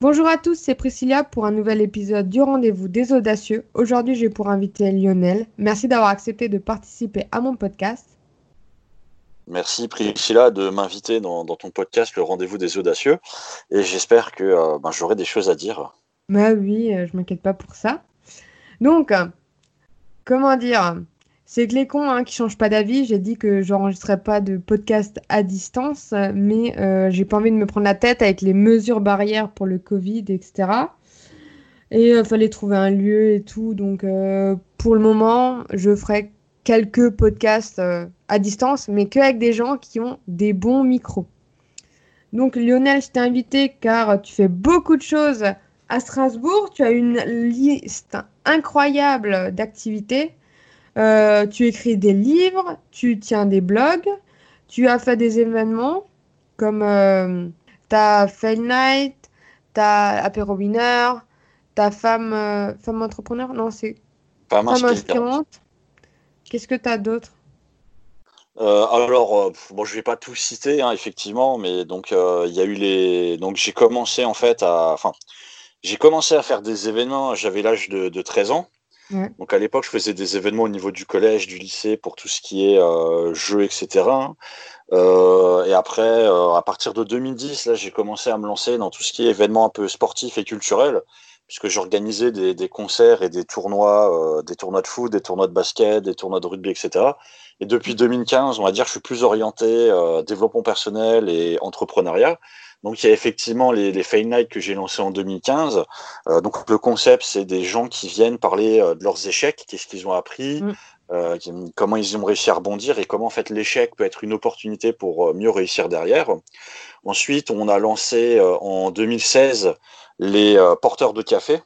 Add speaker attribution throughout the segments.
Speaker 1: Bonjour à tous, c'est Priscilla pour un nouvel épisode du rendez-vous des audacieux. Aujourd'hui, j'ai pour inviter Lionel. Merci d'avoir accepté de participer à mon podcast.
Speaker 2: Merci Priscilla de m'inviter dans, ton podcast, le rendez-vous des audacieux. Et j'espère que euh, ben, j'aurai des choses à dire.
Speaker 1: Bah oui, euh, je m'inquiète pas pour ça. Donc, comment dire? C'est que les cons hein, qui changent pas d'avis. J'ai dit que j'enregistrerais pas de podcast à distance, mais euh, j'ai pas envie de me prendre la tête avec les mesures barrières pour le Covid, etc. Et il euh, fallait trouver un lieu et tout. Donc, euh, pour le moment, je ferai quelques podcasts à distance, mais qu'avec des gens qui ont des bons micros. Donc, Lionel, je t'ai invité car tu fais beaucoup de choses à Strasbourg. Tu as une liste incroyable d'activités. Euh, tu écris des livres, tu tiens des blogs, tu as fait des événements comme euh, ta Fail Night, ta Apéro Winner, ta femme, euh, femme entrepreneur, non, c'est
Speaker 2: femme, inspirante.
Speaker 1: Qu'est-ce que tu as d'autre
Speaker 2: alors, bon, je vais pas tout citer, hein, effectivement, mais donc il y a eu les, donc j'ai commencé en fait à, enfin, j'ai commencé à faire des événements. J'avais l'âge de, de 13 ans. Donc à l'époque, je faisais des événements au niveau du collège, du lycée, pour tout ce qui est euh, jeux, etc. Euh, et après, euh, à partir de 2010, là, j'ai commencé à me lancer dans tout ce qui est événements un peu sportifs et culturels, puisque j'organisais des, des, concerts et des tournois, euh, des tournois de foot, des tournois de basket, des tournois de rugby, etc. Et depuis 2015, on va dire, je suis plus orienté développement personnel et entrepreneuriat. Donc il y a effectivement les, les Fail Night que j'ai lancés en 2015. Euh, donc le concept, c'est des gens qui viennent parler euh, de leurs échecs, qu'est-ce qu'ils ont appris, mm. euh, comment ils ont réussi à rebondir et comment en fait l'échec peut être une opportunité pour mieux réussir derrière. Ensuite, on a lancé en 2016 les porteurs de café.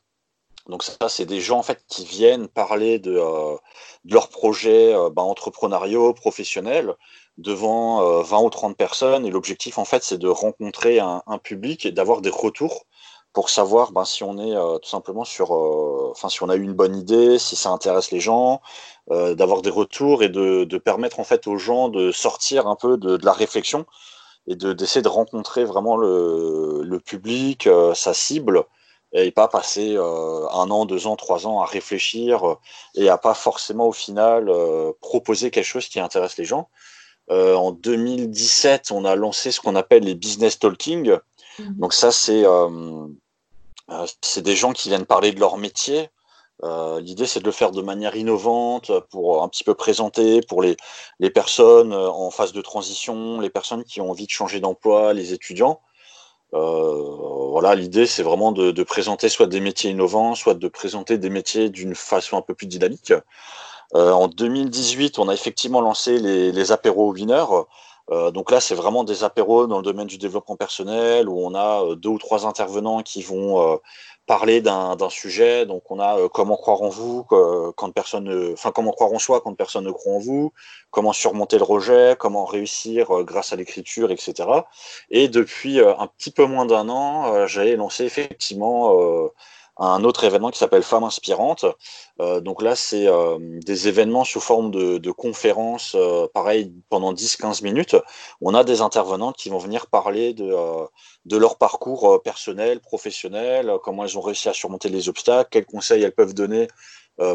Speaker 2: Donc ça, c'est des gens en fait qui viennent parler de, de leurs projets ben, entrepreneuriaux, professionnels devant 20 euh, ou 30 personnes. Et l'objectif, en fait, c'est de rencontrer un, public et d'avoir des retours pour savoir ben, si on est euh, tout simplement sur, euh, enfin, si on a eu une bonne idée, si ça intéresse les gens, d'avoir des retours et de, permettre en fait aux gens de sortir un peu de, la réflexion et d'essayer de, rencontrer vraiment le public, sa cible, et pas passer un an, deux ans, trois ans à réfléchir et à pas forcément au final proposer quelque chose qui intéresse les gens. Euh, en 2017, on a lancé ce qu'on appelle les business talking. Mhm. Donc ça, c'est euh, euh, c'est des gens qui viennent parler de leur métier. L'idée, c'est de le faire de manière innovante pour un petit peu présenter pour les, les personnes en phase de transition, les personnes qui ont envie de changer d'emploi, les étudiants. Voilà, l'idée, c'est vraiment de, présenter soit des métiers innovants, soit de présenter des métiers d'une façon un peu plus dynamique. Euh, en 2018, on a effectivement lancé les, les apéros winners. Euh, donc là, c'est vraiment des apéros dans le domaine du développement personnel où on a euh, deux ou trois intervenants qui vont parler d'un sujet. Donc, on a comment croire en vous quand personne, enfin comment croire en soi quand personne ne croit en vous, comment surmonter le rejet, comment réussir grâce à l'écriture, etc. Et depuis un petit peu moins d'un an, j'ai lancé effectivement un autre événement qui s'appelle Femmes inspirantes. Euh, donc là, c'est euh, des événements sous forme de, conférences, euh, pareil, pendant 10-15 minutes. On a des intervenantes qui vont venir parler de, leur parcours personnel, professionnel, comment elles ont réussi à surmonter les obstacles, quels conseils elles peuvent donner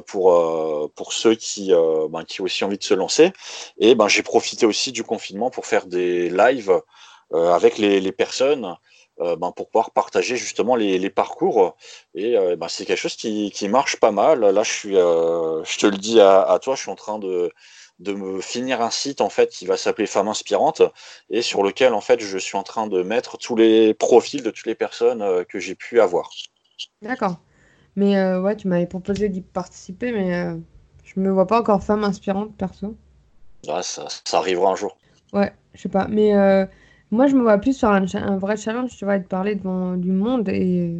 Speaker 2: pour, pour ceux qui, ben, qui ont aussi envie de se lancer. Et ben, j'ai profité aussi du confinement pour faire des lives avec les personnes. Euh, ben, pour pouvoir partager justement les, les parcours. Et euh, ben, c'est quelque chose qui, qui, marche pas mal. Là, je, suis, euh, je te le dis à, à, toi, je suis en train de, de me finir un site en fait qui va s'appeler Femmes Inspirantes et sur lequel en fait je suis en train de mettre tous les profils de toutes les personnes que j'ai pu avoir.
Speaker 1: D'accord. Mais ouais, tu m'avais proposé d'y participer, mais je me vois pas encore femme inspirante perso.
Speaker 2: Ouais, ça, ça arrivera un jour.
Speaker 1: Ouais, je sais pas. Mais moi, je me vois plus faire un, vrai challenge, tu vois, de parler devant du monde et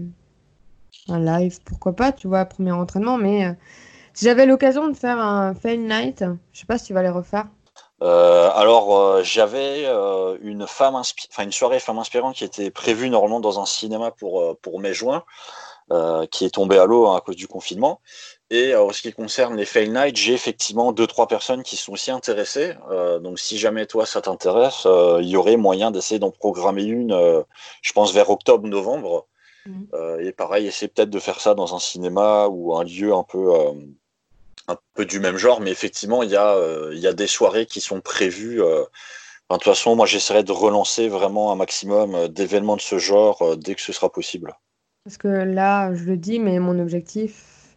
Speaker 1: un live, pourquoi pas, tu vois, premier entraînement. Mais euh, si j'avais l'occasion de faire un fail night, je sais pas si tu vas les refaire.
Speaker 2: Euh, alors, euh, j'avais euh, une femme, enfin une soirée femme inspirante qui était prévue normalement dans un cinéma pour euh, mai-juin, qui est tombée à l'eau à cause du confinement. Et euh, en ce qui concerne les Fail Night, j'ai effectivement deux trois personnes qui sont aussi intéressées. Euh, donc si jamais toi ça t'intéresse, euh, il y aurait moyen d'essayer d'en programmer une, euh, je pense vers octobre-novembre. Mhm. et pareil, essayer peut-être de faire ça dans un cinéma ou un lieu un peu, un peu du même genre, mais effectivement, il y, a, il y a des soirées qui sont prévues. de toute façon, moi, j'essaierai de relancer vraiment un maximum d'événements de ce genre dès que ce sera possible.
Speaker 1: Parce que là, je le dis, mais mon objectif,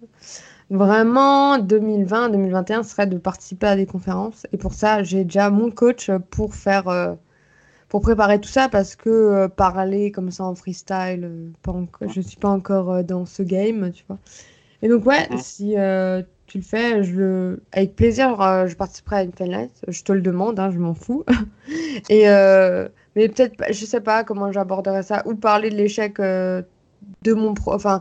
Speaker 1: vraiment, 2020-2021, serait de participer à des conférences. Et pour ça, j'ai déjà mon coach pour faire, euh, pour préparer tout ça, parce que euh, parler comme ça en freestyle, euh, pas je suis pas encore dans ce game, tu vois. Et donc ouais, si tu le fais, je le, avec plaisir, je participerai à une fanlight. Je te le demande, hein, je m'en fous. Et mais peut-être, je sais pas comment j'aborderai ça, ou parler de l'échec de mon pro enfin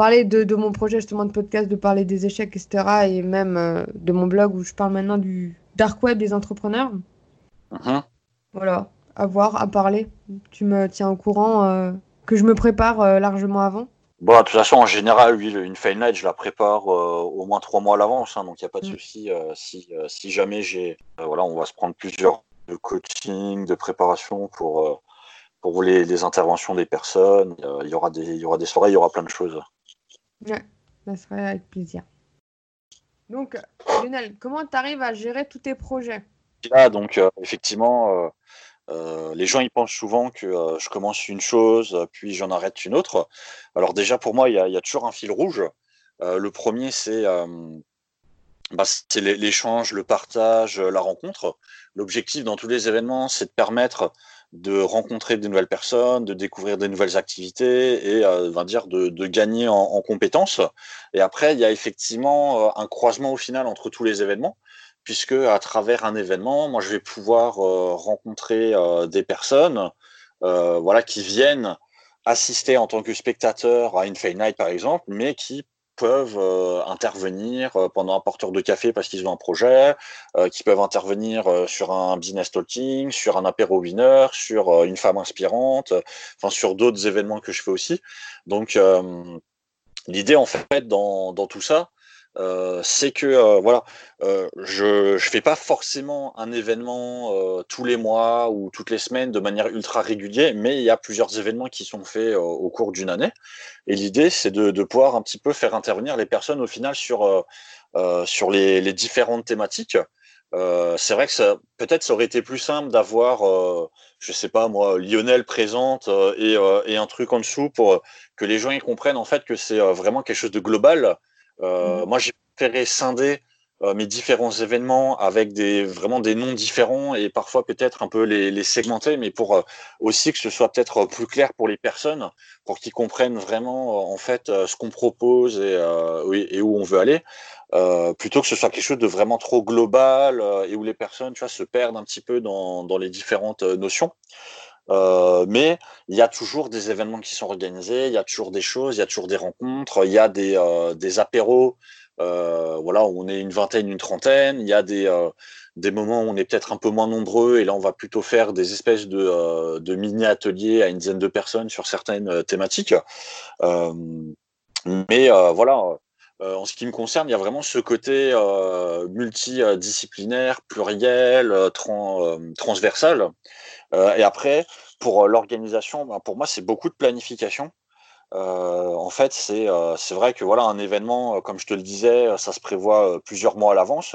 Speaker 1: parler de, mon projet justement de podcast, de parler des échecs, etc. Et même euh, de mon blog où je parle maintenant du dark web des entrepreneurs. Uh-huh. Voilà, à voir, à parler. Tu me tiens au courant euh, que je me prépare euh, largement avant.
Speaker 2: Bon, de toute façon, en général, oui, une Fail Night, je la prépare au moins trois mois à l'avance, hein, donc il n'y a pas de mm. souci. si, si jamais j'ai. voilà, on va se prendre plusieurs de coaching, de préparation pour pour les, les, interventions des personnes. Il y, aura des, il y aura des soirées, il y aura plein de choses.
Speaker 1: Ouais, ça serait avec plaisir. Donc, Lionel, comment tu arrives à gérer tous tes projets?
Speaker 2: Là, donc, euh, effectivement, euh, euh, les gens ils pensent souvent que je commence une chose, puis j'en arrête une autre. Alors, déjà, pour moi, il y, y, a toujours un fil rouge. le premier, c'est bah, l'échange, le partage, la rencontre. L'objectif dans tous les événements, c'est de permettre de rencontrer de nouvelles personnes, de découvrir de nouvelles activités et euh, dire de, gagner en, en, compétences. Et après, il y a effectivement euh, un croisement au final entre tous les événements, puisque à travers un événement, moi, je vais pouvoir euh, rencontrer euh, des personnes, voilà, qui viennent assister en tant que spectateur à une Night par exemple, mais qui peuvent euh, intervenir euh, pendant un porteur de café parce qu'ils ont un projet, euh, qui peuvent intervenir sur un business talking, sur un apéro winner, sur une femme inspirante, enfin sur d'autres événements que je fais aussi. Donc l'idée en fait dans, dans tout ça, euh, c'est que euh, voilà, euh, je ne fais pas forcément un événement tous les mois ou toutes les semaines de manière ultra régulière, mais il y a plusieurs événements qui sont faits au cours d'une année. Et l'idée, c'est de, de, pouvoir un petit peu faire intervenir les personnes au final sur, sur les, les, différentes thématiques. c'est vrai que peut-être ça aurait été plus simple d'avoir, je sais pas moi, Lionel présente et, et, un truc en dessous pour que les gens y comprennent en fait que c'est vraiment quelque chose de global euh, mmh. Moi, j'ai préféré scinder euh, mes différents événements avec des vraiment des noms différents et parfois peut-être un peu les, les segmenter, mais pour euh, aussi que ce soit peut-être plus clair pour les personnes, pour qu'ils comprennent vraiment en fait ce qu'on propose et, et, où on veut aller, plutôt que ce soit quelque chose de vraiment trop global et où les personnes, tu vois, se perdent un petit peu dans, dans les différentes notions. Euh, mais il y a toujours des événements qui sont organisés, il y a toujours des choses, il y a toujours des rencontres, il y a des, euh, apéros, euh, voilà, où on est une vingtaine, une trentaine, il y a des, moments où on est peut-être un peu moins nombreux, et là on va plutôt faire des espèces de, de mini-ateliers à une dizaine de personnes sur certaines thématiques. mais voilà, en ce qui me concerne, il y a vraiment ce côté multidisciplinaire, pluriel, transversal. Euh, et après, pour euh, l'organisation, ben, pour moi, c'est beaucoup de planification. Euh, en fait, c'est c'est vrai que voilà un événement, comme je te le disais, ça se prévoit plusieurs mois à l'avance.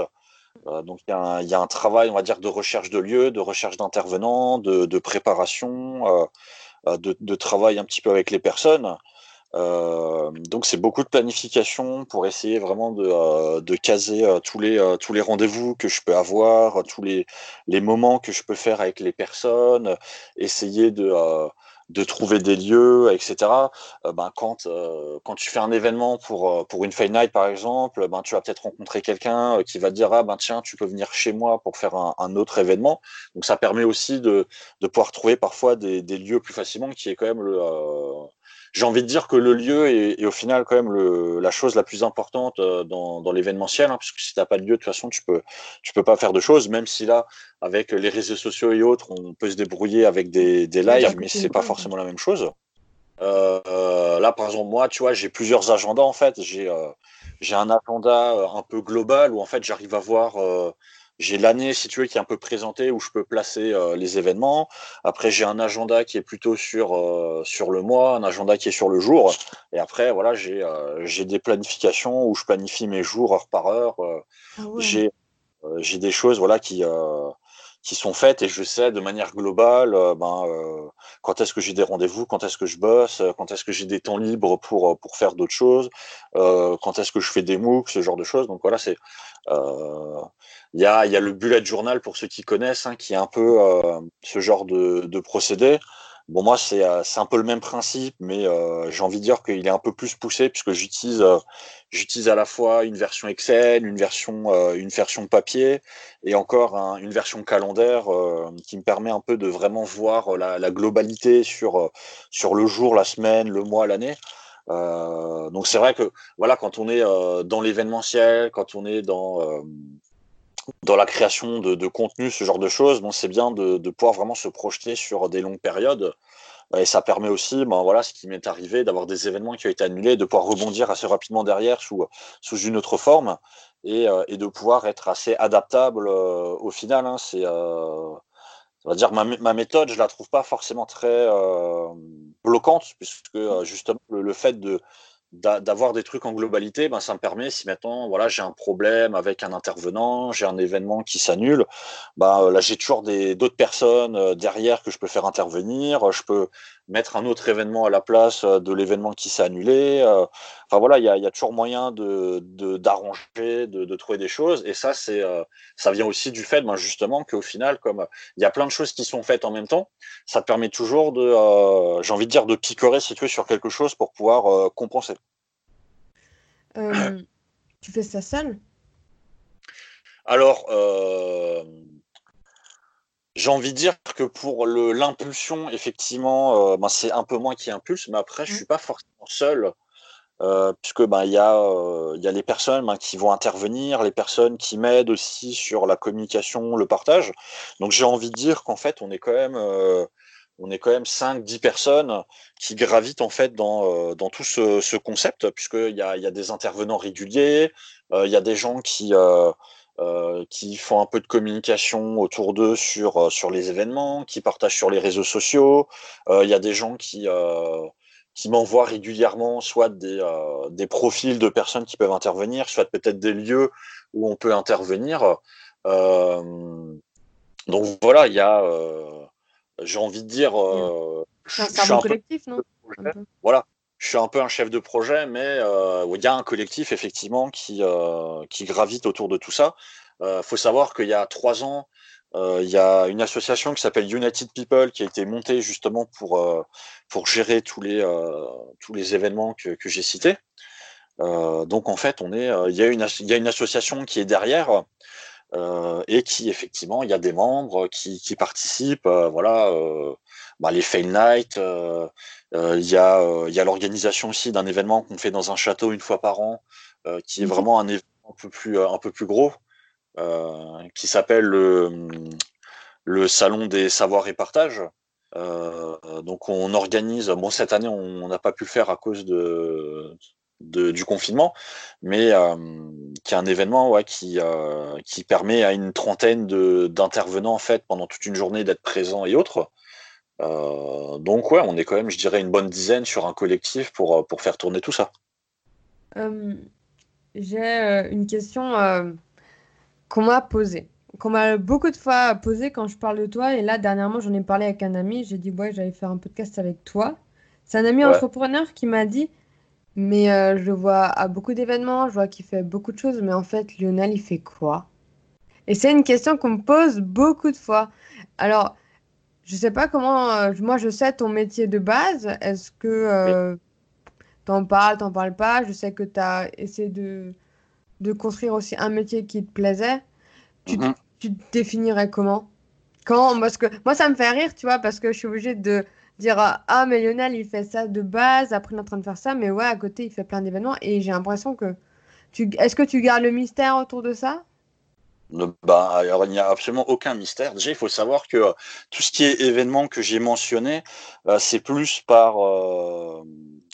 Speaker 2: donc il y, a un travail, on va dire, de recherche de lieux, de recherche d'intervenants, de, préparation, de, travail un petit peu avec les personnes. Euh, donc c'est beaucoup de planification pour essayer vraiment de, euh, caser euh, tous les, tous les rendez-vous que je peux avoir, tous les, les moments que je peux faire avec les personnes, essayer de, de trouver des lieux, etc. ben, quand, quand tu fais un événement pour, pour une Fade Night, par exemple, ben, tu vas peut-être rencontrer quelqu'un qui va te dire, ah ben tiens, tu peux venir chez moi pour faire un, un autre événement. Donc ça permet aussi de, de pouvoir trouver parfois des, des lieux plus facilement, qui est quand même le j'ai envie de dire que le lieu est, est au final quand même le, la chose la plus importante euh, dans, dans l'événementiel, hein, parce que si tu n'as pas de lieu, de toute façon, tu peux, tu peux pas faire de choses, même si là, avec les réseaux sociaux et autres, on peut se débrouiller avec des, des lives, mais c'est pas forcément la même chose. Euh, là, par exemple, moi, tu vois, j'ai plusieurs agendas en fait. J'ai euh, j'ai un agenda un peu global où en fait j'arrive à voir j'ai l'année, si tu veux, qui est un peu présentée où je peux placer euh, les événements. Après, j'ai un agenda qui est plutôt sur, euh, sur le mois, un agenda qui est sur le jour. Et après, voilà, j'ai euh, j'ai des planifications où je planifie mes jours heure par heure. Ah j'ai j'ai des choses voilà, qui, qui sont faites et je sais de manière globale euh, ben, euh, quand est-ce que j'ai des rendez-vous, quand est-ce que je bosse, euh, quand est-ce que j'ai des temps libres pour, pour faire d'autres choses, quand est-ce que je fais des MOOC, ce genre de choses. Donc voilà, c'est il y, a, y a le bullet journal pour ceux qui connaissent, hein, qui est un peu ce genre de, de procédé. Bon, moi, c'est un peu le même principe, mais j'ai envie de dire qu'il est un peu plus poussé puisque j'utilise j'utilise à la fois une version Excel, une version, euh, une version papier et encore une version calendaire euh, qui me permet un peu de vraiment voir la, globalité sur, euh, sur le jour, la semaine, le mois, l'année. donc c'est vrai que voilà, quand on est dans l'événementiel, quand on est dans dans la création de, de, contenu, ce genre de choses, bon, c'est bien de, de, pouvoir vraiment se projeter sur des longues périodes et ça permet aussi, ben voilà, ce qui m'est arrivé, d'avoir des événements qui ont été annulés, de pouvoir rebondir assez rapidement derrière sous, sous une autre forme et, euh, et de pouvoir être assez adaptable euh, au final. Hein, c'est, euh, on va dire, ma, ma, méthode, je la trouve pas forcément très bloquante, puisque justement le fait de d'avoir des trucs en globalité, ben, ça me permet, si maintenant voilà, j'ai un problème avec un intervenant, j'ai un événement qui s'annule, ben, là j'ai toujours d'autres personnes euh, derrière que je peux faire intervenir, je peux mettre un autre événement à la place euh, de l'événement qui s'est annulé. Euh. Enfin voilà, il y a, y a, toujours moyen de d'arranger, de, de, trouver des choses. Et ça, c'est ça vient aussi du fait, ben, justement, qu'au final, comme il y a plein de choses qui sont faites en même temps, ça te permet toujours de, j'ai envie de dire, de picorer si tu sur quelque chose pour pouvoir compenser.
Speaker 1: Euh, tu fais ça seul?
Speaker 2: Alors, euh, j'ai envie de dire que pour l'impulsion, effectivement, euh, ben, c'est un peu moins qui impulse, mais après, je ne mmh. suis pas forcément seul. puisque ben il y a il y a les personnes ben, qui vont intervenir, les personnes qui m'aident aussi sur la communication, le partage. Donc j'ai envie de dire qu'en fait on est quand même on est quand même 5-10 personnes qui gravitent en fait dans, euh, dans tout ce, ce concept, puisqu'il y a, y a des intervenants réguliers, euh, il y a des gens qui, euh, qui font un peu de communication autour d'eux sur, sur les événements, qui partagent sur les réseaux sociaux, il y a des gens qui, qui m'envoient régulièrement soit des, des profils de personnes qui peuvent intervenir, soit peut-être des lieux où on peut intervenir. donc voilà, il y a j'ai envie de dire. Euh,
Speaker 1: c'est un, collectif, non?
Speaker 2: Voilà, je suis un peu un chef de projet, mais euh, il y a un collectif effectivement qui, euh, qui gravite autour de tout ça. Il faut savoir qu'il y a trois ans, il y a une association qui s'appelle United People qui a été montée justement pour, pour gérer tous les, tous les événements que, que j'ai cités. donc en fait, on est, il y, a une, y a une association qui est derrière euh, et qui effectivement il y a des membres qui, qui participent euh, voilà euh, bah, les fail night il y a il y a l'organisation aussi d'un événement qu'on fait dans un château une fois par an qui est mmh vraiment un événement un peu plus un peu plus gros qui s'appelle le, le salon des savoirs et partages donc on organise bon cette année on n'a pas pu le faire à cause de du confinement, mais euh, qui est un événement ouais, qui, euh, qui permet à une trentaine d'intervenants en fait pendant toute une journée d'être présents et autres. Euh, donc ouais, on est quand même, je dirais, une bonne dizaine sur un collectif pour, pour faire tourner tout ça.
Speaker 1: J'ai une question qu'on m'a posée, qu'on m'a beaucoup de fois posée quand je parle de toi, et là dernièrement j'en ai parlé avec un ami, j'ai dit ouais j'allais faire un podcast avec toi. C'est un ami entrepreneur qui m'a dit mais euh, je le vois à beaucoup d'événements, je vois qu'il fait beaucoup de choses, mais en fait, Lionel, il fait quoi? Et c'est une question qu'on me pose beaucoup de fois. Alors, je sais pas comment. Euh, moi, je sais ton métier de base. Est-ce que euh, t'en parles, t'en parles pas? Je sais que tu as essayé de, de construire aussi un métier qui te plaisait. Tu, mm-hmm. tu te définirais comment? Quand? Parce que moi, ça me fait rire, tu vois, parce que je suis obligée de dire ah mais Lionel il fait ça de base après il est en train de faire ça mais ouais à côté il fait plein d'événements et j'ai l'impression que tu est-ce que tu gardes le mystère autour de ça?
Speaker 2: Bah, alors, il n'y a absolument aucun mystère. Déjà, il faut savoir que euh, tout ce qui est événement que j'ai mentionné, euh, c'est plus par, euh,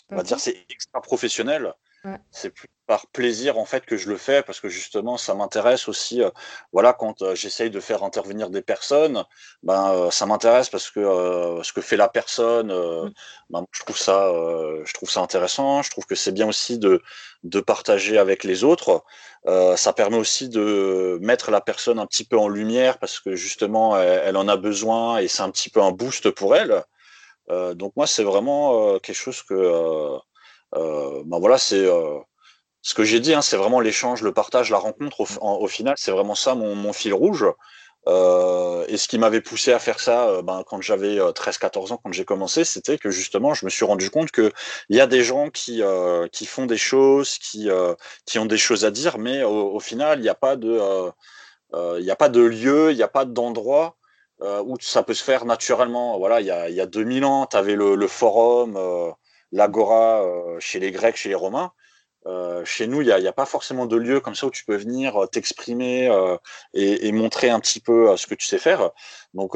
Speaker 2: on va dire, c'est extra professionnel. C'est plus par plaisir en fait que je le fais parce que justement ça m'intéresse aussi. Euh, voilà, quand euh, j'essaye de faire intervenir des personnes, ben euh, ça m'intéresse parce que ce que fait la personne, mmh. ben, je trouve ça, je trouve ça intéressant. Je trouve que c'est bien aussi de de partager avec les autres. ça permet aussi de mettre la personne un petit peu en lumière parce que justement elle en a besoin et c'est un petit peu un boost pour elle. donc moi c'est vraiment quelque chose que ben voilà, c'est ce que j'ai dit, hein, c'est vraiment l'échange, le partage, la rencontre. Au, final, c'est vraiment ça mon, fil rouge. Euh, et ce qui m'avait poussé à faire ça ben, quand j'avais 13-14 ans, quand j'ai commencé, c'était que justement, je me suis rendu compte qu'il y a des gens qui, qui font des choses, qui, qui ont des choses à dire, mais au, final, il n'y a, pas de, a pas de lieu, il n'y a pas d'endroit où ça peut se faire naturellement. Voilà, il y a, y a 2000 ans, tu avais le, forum l'agora euh, chez les Grecs, chez les Romains. Euh, chez nous, il n'y a, pas forcément de lieu comme ça où tu peux venir euh, t'exprimer et, montrer un petit peu ce que tu sais faire. Donc,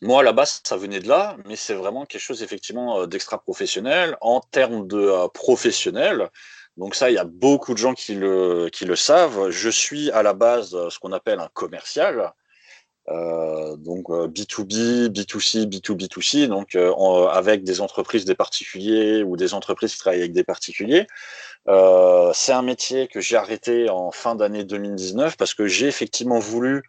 Speaker 2: moi, à la base, ça venait de là, mais c'est vraiment quelque chose effectivement d'extra professionnel. En termes de professionnel, donc ça, il y a beaucoup de gens qui le, qui le savent. Je suis à la base ce qu'on appelle un commercial. Euh, donc B2B, B2C, B2B2C, donc euh, avec des entreprises, des particuliers ou des entreprises qui travaillent avec des particuliers. Euh, c'est un métier que j'ai arrêté en fin d'année 2019 parce que j'ai effectivement voulu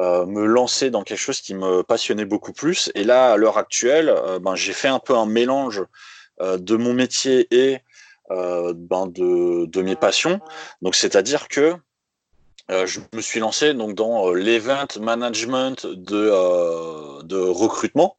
Speaker 2: me lancer dans quelque chose qui me passionnait beaucoup plus. Et là, à l'heure actuelle, ben, j'ai fait un peu un mélange de mon métier et ben, de, de, mes passions. Donc, c'est-à-dire que euh, je me suis lancé donc dans euh, l'event management de, euh, de recrutement.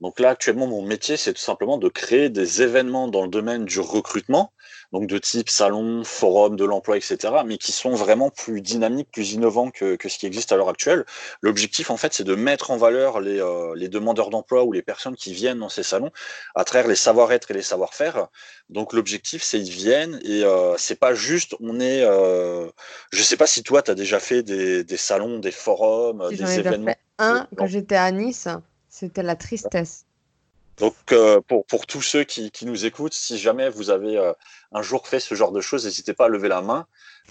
Speaker 2: Donc là, actuellement, mon métier, c'est tout simplement de créer des événements dans le domaine du recrutement donc de type salon, forum de l'emploi, etc., mais qui sont vraiment plus dynamiques, plus innovants que, ce qui existe à l'heure actuelle. L'objectif, en fait, c'est de mettre en valeur les, euh, les demandeurs d'emploi ou les personnes qui viennent dans ces salons à travers les savoir-être et les savoir-faire. Donc l'objectif, c'est qu'ils viennent et euh, c'est pas juste, on est, euh, je sais pas si toi, tu as déjà fait des, des, salons, des forums, des événements. Fait
Speaker 1: un quand j'étais à Nice, c'était la tristesse.
Speaker 2: Donc, euh, pour, pour, tous ceux qui, qui, nous écoutent, si jamais vous avez euh, un jour fait ce genre de choses, n'hésitez pas à lever la main.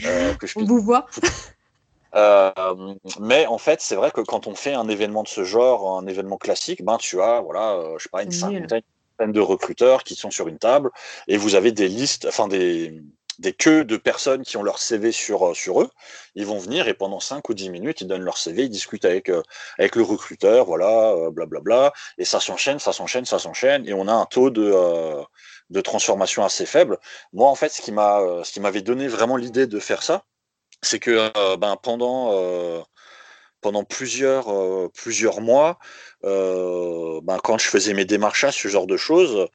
Speaker 1: Euh, que je On vous voit.
Speaker 2: mais en fait, c'est vrai que quand on fait un événement de ce genre, un événement classique, ben tu as, voilà, je sais pas, une cinquantaine de recruteurs qui sont sur une table et vous avez des listes, enfin des, des queues de personnes qui ont leur CV sur, euh, sur eux. Ils vont venir et pendant 5 ou 10 minutes, ils donnent leur CV, ils discutent avec, euh, avec le recruteur, voilà, blablabla. Bla, bla, et ça s'enchaîne, ça s'enchaîne, ça s'enchaîne. Et on a un taux de, euh, de transformation assez faible. Moi, en fait, ce qui m'avait donné vraiment l'idée de faire ça, c'est que ben, pendant, pendant plusieurs, plusieurs mois, ben, quand je faisais mes démarchages, ce genre de choses,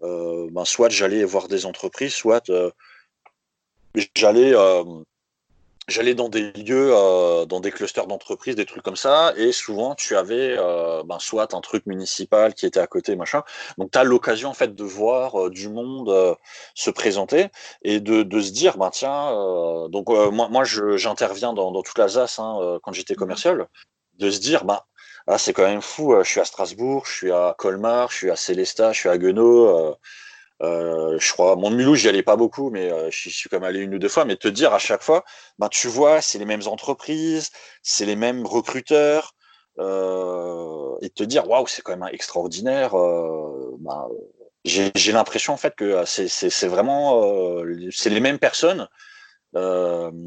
Speaker 2: ben, soit j'allais voir des entreprises, soit j'allais euh, j'allais dans des lieux, euh, dans des clusters d'entreprises, des trucs comme ça, et souvent tu avais euh, ben, soit un truc municipal qui était à côté, machin. Donc tu as l'occasion en fait de voir du monde se présenter et de, de, se dire, ben tiens, donc moi, moi j'interviens dans, dans toute l'Alsace hein, quand j'étais mmh commercial, de se dire, ben ah, c'est quand même fou, je suis à Strasbourg, je suis à Colmar, je suis à Célestat, je suis à Guenot euh, je crois, mon Mulhouse, j'y allais pas beaucoup, mais euh, je suis quand même allé une ou deux fois. Mais te dire à chaque fois, ben, tu vois, c'est les mêmes entreprises, c'est les mêmes recruteurs, euh, et te dire, waouh, c'est quand même extraordinaire. Ben, j'ai l'impression en fait que c'est vraiment, c'est les mêmes personnes.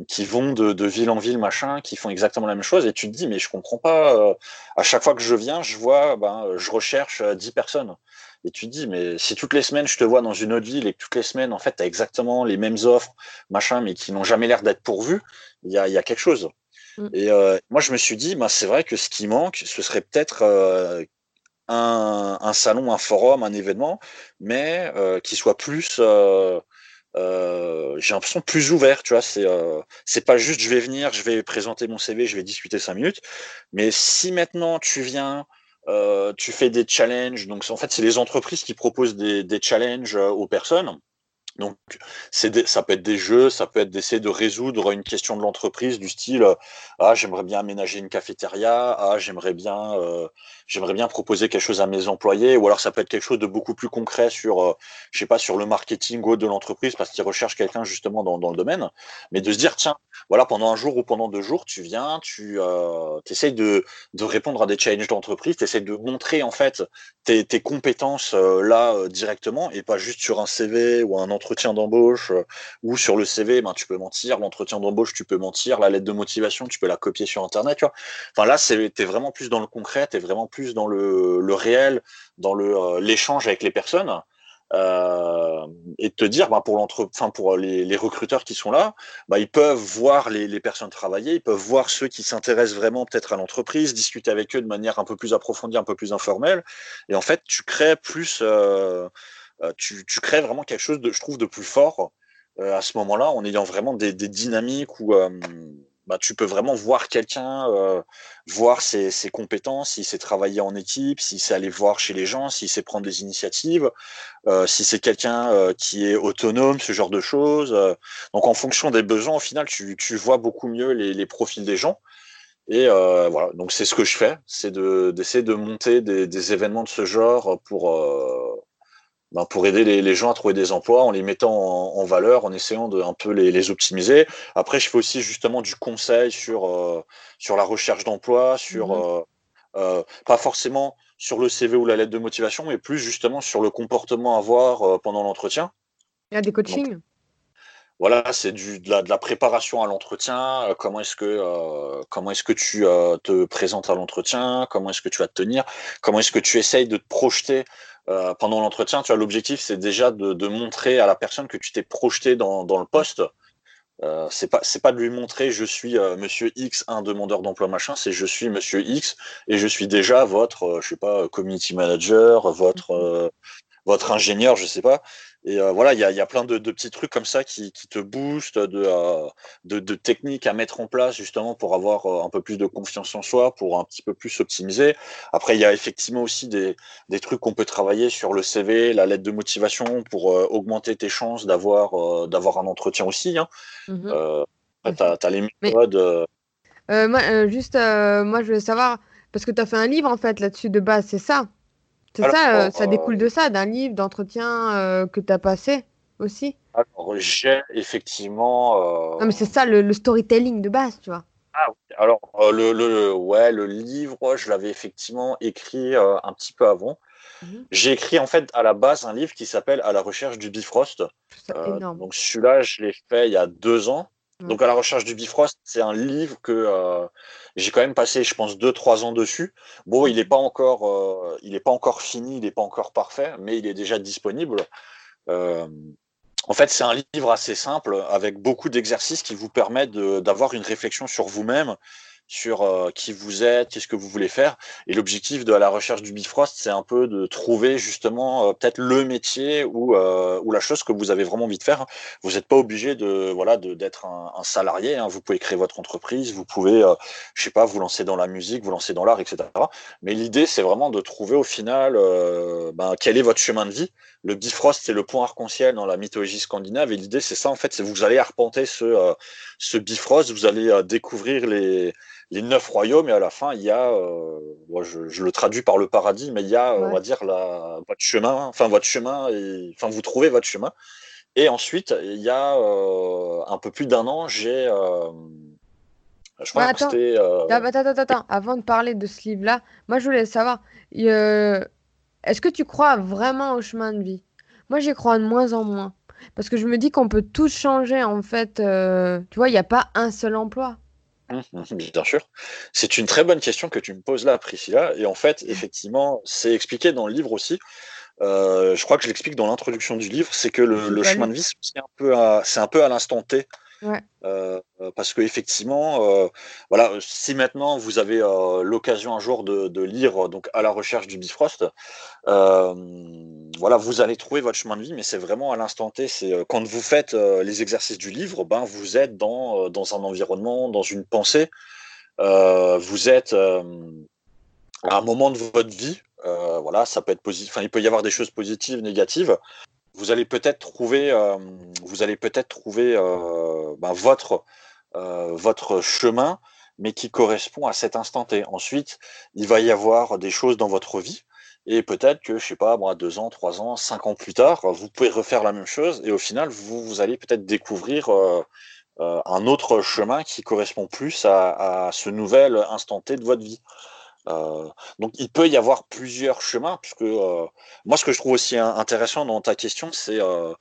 Speaker 2: qui vont de, de, ville en ville, machin, qui font exactement la même chose, et tu te dis, mais je comprends pas. à chaque fois que je viens, je vois, ben, je recherche 10 personnes. Et tu te dis, mais si toutes les semaines je te vois dans une autre ville et que toutes les semaines, en fait, tu as exactement les mêmes offres, machin, mais qui n'ont jamais l'air d'être pourvues, il y a, y a, quelque chose. Mm. Et euh, moi, je me suis dit, bah, c'est vrai que ce qui manque, ce serait peut-être euh, un, un, salon, un forum, un événement, mais euh, qui soit plus. Euh, j'ai l'impression plus ouvert, tu vois. C'est c'est pas juste je vais venir, je vais présenter mon CV, je vais discuter cinq minutes. Mais si maintenant tu viens, tu fais des challenges. Donc, en fait, c'est les entreprises qui proposent des, des challenges euh, aux personnes. Donc, ça peut être des jeux, ça peut être d'essayer de résoudre une question de l'entreprise du style ah j'aimerais bien aménager une cafétéria, ah j'aimerais bien euh, j'aimerais bien proposer quelque chose à mes employés, ou alors ça peut être quelque chose de beaucoup plus concret sur euh, je sais pas sur le marketing ou de l'entreprise parce qu'ils recherchent quelqu'un justement dans, le domaine, mais de se dire tiens voilà pendant un jour ou pendant deux jours tu viens, tu euh, essayes de, de répondre à des challenges d'entreprise, tu essayes de montrer en fait tes, tes compétences euh, là directement et pas juste sur un CV ou un entretien d'embauche euh, ou sur le CV, ben, tu peux mentir, l'entretien d'embauche, tu peux mentir, la lettre de motivation, tu peux la copier sur Internet. Enfin, là, tu es vraiment plus dans le concret, tu es vraiment plus dans le, réel, dans euh, l'échange avec les personnes. Euh, et te dire, bah, pour, enfin, pour les, recruteurs qui sont là, bah, ils peuvent voir les, les, personnes travailler, ils peuvent voir ceux qui s'intéressent vraiment peut-être à l'entreprise, discuter avec eux de manière un peu plus approfondie, un peu plus informelle. Et en fait, tu crées plus, euh, tu, crées vraiment quelque chose de, je trouve, de plus fort euh, à ce moment-là, en ayant vraiment des, dynamiques où euh, bah, tu peux vraiment voir quelqu'un, voir ses, compétences, s'il sait travailler en équipe, s'il sait aller voir chez les gens, s'il sait prendre des initiatives, si c'est quelqu'un qui est autonome, ce genre de choses. donc en fonction des besoins, au final, tu, vois beaucoup mieux les, profils des gens. Et voilà, donc c'est ce que je fais, c'est d'essayer de, monter des, des, événements de ce genre pour, ben, pour aider les, les, gens à trouver des emplois en les mettant en, valeur, en essayant de un peu les, les, optimiser. Après, je fais aussi justement du conseil sur, euh, sur la recherche d'emploi, sur mmh euh, euh, pas forcément sur le CV ou la lettre de motivation, mais plus justement sur le comportement à avoir pendant l'entretien.
Speaker 1: Il y a des coachings?
Speaker 2: voilà, c'est de la, de la préparation à l'entretien. Euh, comment est-ce que euh, comment est-ce que tu euh, te présentes à l'entretien Comment est-ce que tu vas te tenir Comment est-ce que tu essayes de te projeter pendant l'entretien Tu as l'objectif, c'est déjà de, de, montrer à la personne que tu t'es projeté dans, dans le poste. Euh, c'est pas c'est pas de lui montrer je suis Monsieur X, un demandeur d'emploi machin. C'est je suis Monsieur X et je suis déjà votre je sais pas community manager, votre mmh votre ingénieur, je sais pas. Et euh, voilà, il y a, y a, plein de, de, petits trucs comme ça qui, qui te boostent, de, euh, de, de, techniques à mettre en place justement pour avoir euh, un peu plus de confiance en soi, pour un petit peu plus optimiser. Après, il y a effectivement aussi des, des trucs qu'on peut travailler sur le CV, la lettre de motivation pour augmenter tes chances d'avoir d'avoir un entretien aussi. Hein. Mmh tu as, les méthodes.
Speaker 1: moi, juste, moi, je veux savoir, parce que tu as fait un livre en fait là-dessus de base, c'est ça? C'est ça, euh, ça découle de ça, d'un livre, d'entretien euh, que tu as passé aussi
Speaker 2: Alors, j'ai effectivement.
Speaker 1: Euh, non, mais c'est ça, le, storytelling de base, tu vois.
Speaker 2: Ah oui, alors, le, le, ouais, le livre, je l'avais effectivement écrit un petit peu avant. Mhm. J'ai écrit en fait à la base un livre qui s'appelle À la recherche du Bifrost. donc celui-là, je l'ai fait il y a deux ans. Donc à la recherche du Bifrost, c'est un livre que euh, j'ai quand même passé, je pense, deux trois ans dessus. Bon, il n'est pas encore, euh, il pas encore fini, il n'est pas encore parfait, mais il est déjà disponible. Euh, en fait, c'est un livre assez simple avec beaucoup d'exercices qui vous permettent d'avoir une réflexion sur vous-même sur euh, qui vous êtes, qu'est-ce que vous voulez faire. Et l'objectif de la recherche du Bifrost, c'est un peu de trouver justement euh, peut-être le métier ou, euh, ou la chose que vous avez vraiment envie de faire. Vous n'êtes pas obligé de voilà d'être un, salarié. Hein. Vous pouvez créer votre entreprise, vous pouvez, je sais pas, vous lancer dans la musique, vous lancer dans l'art, etc. Mais l'idée, c'est vraiment de trouver au final ben, quel est votre chemin de vie. Le Bifrost, c'est le point arc-en-ciel dans la mythologie scandinave. Et l'idée, c'est ça en fait, c'est vous allez arpenter ce ce Bifrost, vous allez découvrir les les neuf royaumes, et à la fin, il y a, euh, je, le traduis par le paradis, mais il y a, on va dire, la, votre chemin, enfin, votre chemin, et, enfin, vous trouvez votre chemin. Et ensuite, il y a euh, un peu plus d'un an, j'ai. Euh,
Speaker 1: je crois attends. Attends, attends, attends, avant de parler de ce livre-là, moi, je voulais savoir, est-ce que tu crois vraiment au chemin de vie? Moi, j'y crois de moins en moins. Parce que je me dis qu'on peut tout changer, en fait. tu vois, il n'y a pas un seul emploi.
Speaker 2: Mmh, bien sûr. C'est une très bonne question que tu me poses là, Priscilla. Et en fait, effectivement, c'est expliqué dans le livre aussi. Euh, je crois que je l'explique dans l'introduction du livre, c'est que le, chemin de vie, c'est un peu à, c'est un peu à l'instant T. Euh, parce que effectivement, euh, voilà, si maintenant vous avez l'occasion un jour de, lire donc à la recherche du Bifrost, voilà, vous allez trouver votre chemin de vie, mais c'est vraiment à l'instant T. C'est quand vous faites les exercices du livre, ben vous êtes dans dans un environnement, dans une pensée. vous êtes à un moment de votre vie. voilà, ça peut être positif. Enfin, il peut y avoir des choses positives, négatives. Vous allez peut-être trouver, vous allez peut-être trouver ben, votre, votre chemin, mais qui correspond à cet instant T. Ensuite, il va y avoir des choses dans votre vie et peut-être que, je sais pas, moi, deux ans, trois ans, cinq ans plus tard, vous pouvez refaire la même chose et au final, vous, vous allez peut-être découvrir euh, euh, un autre chemin qui correspond plus à, ce nouvel instant T de votre vie. Euh, donc il peut y avoir plusieurs chemins, puisque euh, moi ce que je trouve aussi intéressant dans ta question, c'est euh,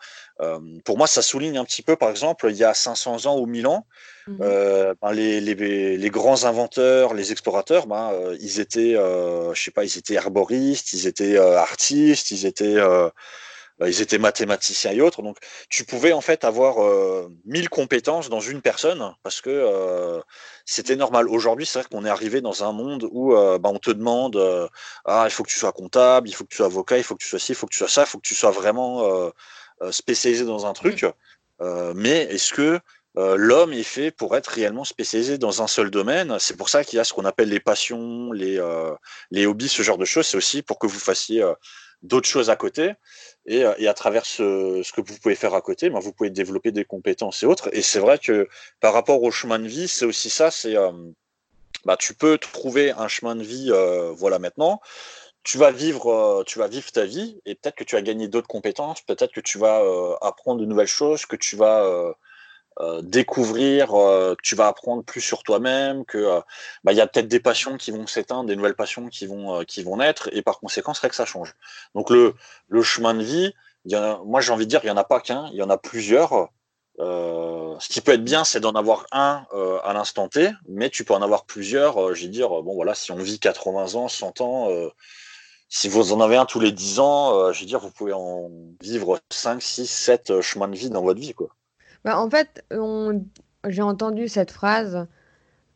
Speaker 2: pour moi ça souligne un petit peu, par exemple, il y a 500 ans ou 1000 ans, mmh ben, les, les, les, grands inventeurs, les explorateurs, ben, ils étaient, je sais pas, ils étaient herboristes, ils étaient artistes, ils étaient ils étaient mathématiciens et autres. Donc, tu pouvais en fait avoir euh, mille compétences dans une personne parce que euh, c'était normal. Aujourd'hui, c'est vrai qu'on est arrivé dans un monde où euh, bah, on te demande ah, il faut que tu sois comptable, il faut que tu sois avocat, il faut que tu sois ci, il faut que tu sois ça, il faut que tu sois vraiment spécialisé dans un truc. mais est-ce que l'homme est fait pour être réellement spécialisé dans un seul domaine? C'est pour ça qu'il y a ce qu'on appelle les passions, les, les hobbies, ce genre de choses. C'est aussi pour que vous fassiez d'autres choses à côté. Et, euh, et à travers ce, ce, que vous pouvez faire à côté, ben, vous pouvez développer des compétences et autres. Et c'est vrai que par rapport au chemin de vie, c'est aussi ça. C'est euh, bah, tu peux trouver un chemin de vie, euh, voilà maintenant. Tu vas vivre, tu vas vivre ta vie et peut-être que tu vas gagner d'autres compétences, peut-être que tu vas apprendre de nouvelles choses, que tu vas euh, découvrir, euh, tu vas apprendre plus sur toi-même, que euh, bah, il y a peut-être des passions qui vont s'éteindre, des nouvelles passions qui vont qui vont naître, et par conséquent, c'est que ça change. Donc le le chemin de vie, y a, moi j'ai envie de dire, il y en a pas qu'un, il y en a plusieurs. ce qui peut être bien, c'est d'en avoir un à l'instant T, mais tu peux en avoir plusieurs. veux dire, bon voilà, si on vit 80 ans, 100 ans, si vous en avez un tous les 10 ans, je veux dire, vous pouvez en vivre 5, 6, 7 chemins de vie dans votre vie, quoi.
Speaker 1: Bah, en fait, j'ai entendu cette phrase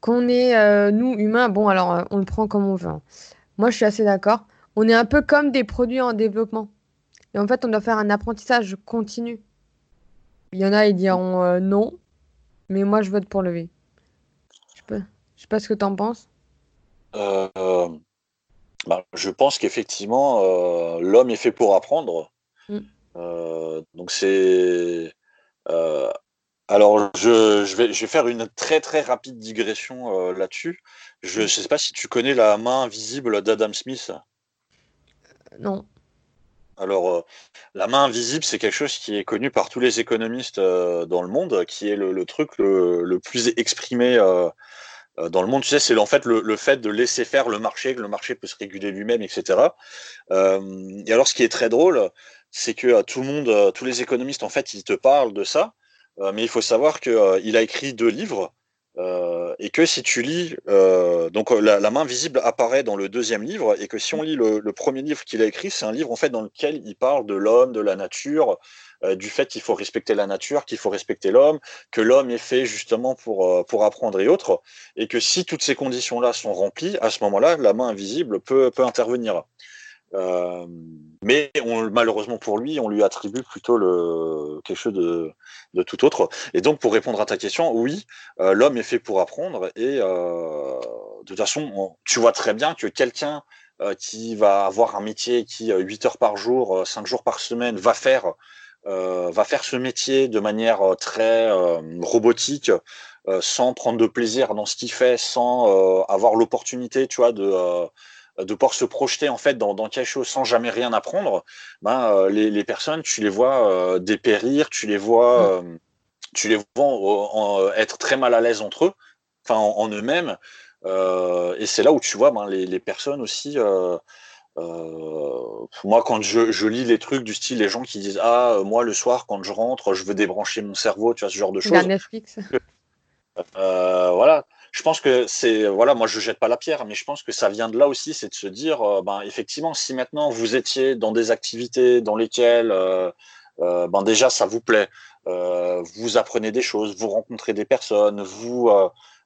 Speaker 1: qu'on est, euh, nous, humains, bon, alors, euh, on le prend comme on veut. Hein. Moi, je suis assez d'accord. On est un peu comme des produits en développement. Et en fait, on doit faire un apprentissage continu. Il y en a, ils diront euh, non, mais moi, je vote pour le V. Je sais sais pas ce que tu en penses.
Speaker 2: Bah, je pense qu'effectivement, l'homme est fait pour apprendre. Mm. donc c'est euh, alors, je, vais, je vais faire une très très rapide digression euh, là-dessus. Je ne sais pas si tu connais la main invisible d'Adam Smith.
Speaker 1: Non.
Speaker 2: Alors, la main invisible, c'est quelque chose qui est connu par tous les économistes dans le monde, qui est le, truc le, plus exprimé dans le monde. Tu sais, c'est en fait le, fait de laisser faire le marché, que le marché peut se réguler lui-même, etc. et alors, ce qui est très drôle, c'est que euh, tout le monde, euh, tous les économistes, en fait, ils te parlent de ça, euh, mais il faut savoir qu'il a écrit deux livres. et que si tu lis, donc la, main visible apparaît dans le deuxième livre, et que si on lit le, premier livre qu'il a écrit, c'est un livre en fait dans lequel il parle de l'homme, de la nature, du fait qu'il faut respecter la nature, qu'il faut respecter l'homme, que l'homme est fait justement pour, pour apprendre et autres, et que si toutes ces conditions-là sont remplies, à ce moment-là, la main invisible peut, peut intervenir. Euh, mais malheureusement pour lui, on lui attribue plutôt quelque chose de, de, tout autre. Et donc, pour répondre à ta question, oui, euh, l'homme est fait pour apprendre. Et euh, de toute façon, tu vois très bien que quelqu'un qui va avoir un métier qui, 8 heures par jour, 5 jours par semaine, va faire, va faire ce métier de manière très robotique, sans prendre de plaisir dans ce qu'il fait, sans avoir l'opportunité, tu vois, de de pouvoir se projeter en fait dans, dans quelque chose sans jamais rien apprendre, ben, euh, les, les, personnes, tu les vois euh, dépérir, tu les vois, mm. euh, tu les vois être très mal à l'aise entre eux, enfin en, eux-mêmes. et c'est là où tu vois ben, les, les, personnes aussi. moi, quand je, je, lis les trucs du style, les gens qui disent Ah, moi, le soir, quand je rentre, je veux débrancher mon cerveau, tu vois, ce genre de choses.
Speaker 1: Netflix.
Speaker 2: voilà je pense que c'est voilà, moi je jette pas la pierre, mais je pense que ça vient de là aussi, c'est de se dire, euh, ben effectivement, si maintenant vous étiez dans des activités dans lesquelles euh, euh, ben déjà ça vous plaît, vous apprenez des choses, vous rencontrez des personnes, vous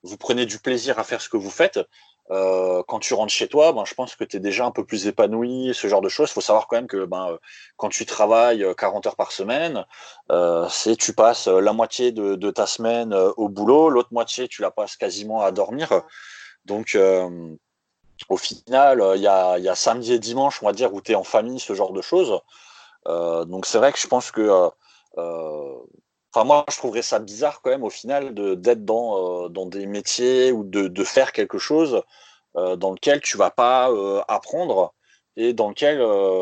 Speaker 2: vous prenez du plaisir à faire ce que vous faites, euh, quand tu rentres chez toi, ben, je pense que tu es déjà un peu plus épanoui, ce genre de choses. Il faut savoir quand même que ben, euh, quand tu travailles 40 euh, heures par semaine, c'est tu passes la moitié de, de ta semaine au boulot, l'autre moitié tu la passes quasiment à dormir. Donc au final, il y a, y, a, samedi et dimanche, on va dire, où tu es en famille, ce genre de choses. donc c'est vrai que je pense que Enfin, moi, je trouverais ça bizarre quand même au final d'être dans, dans des métiers ou de, de faire quelque chose dans lequel tu vas pas apprendre et dans lequel,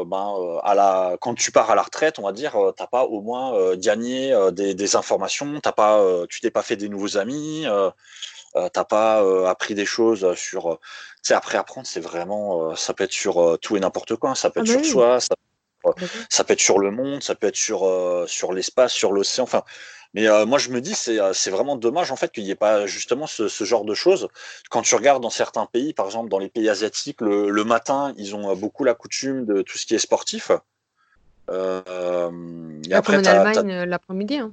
Speaker 2: ben, à la, quand tu pars à la retraite, on va dire, tu n'as pas au moins gagné des, des, informations, as pas, tu t'es pas fait des nouveaux amis, tu t'as pas appris des choses sur. tu sais, après apprendre, c'est vraiment, ça peut être sur tout et n'importe quoi, hein. ça peut ah être bah sur soi, ça ça peut être sur le monde, ça peut être sur, euh, sur l'espace, sur l'océan. Enfin, mais euh, moi, je me dis, euh, c'est vraiment dommage en fait qu'il n'y ait pas justement ce, genre de choses. Quand tu regardes dans certains pays, par exemple dans les pays asiatiques, le, matin, ils ont beaucoup la coutume de tout ce qui est sportif.
Speaker 1: Euh, et après, comme en Allemagne l'après-midi. Hein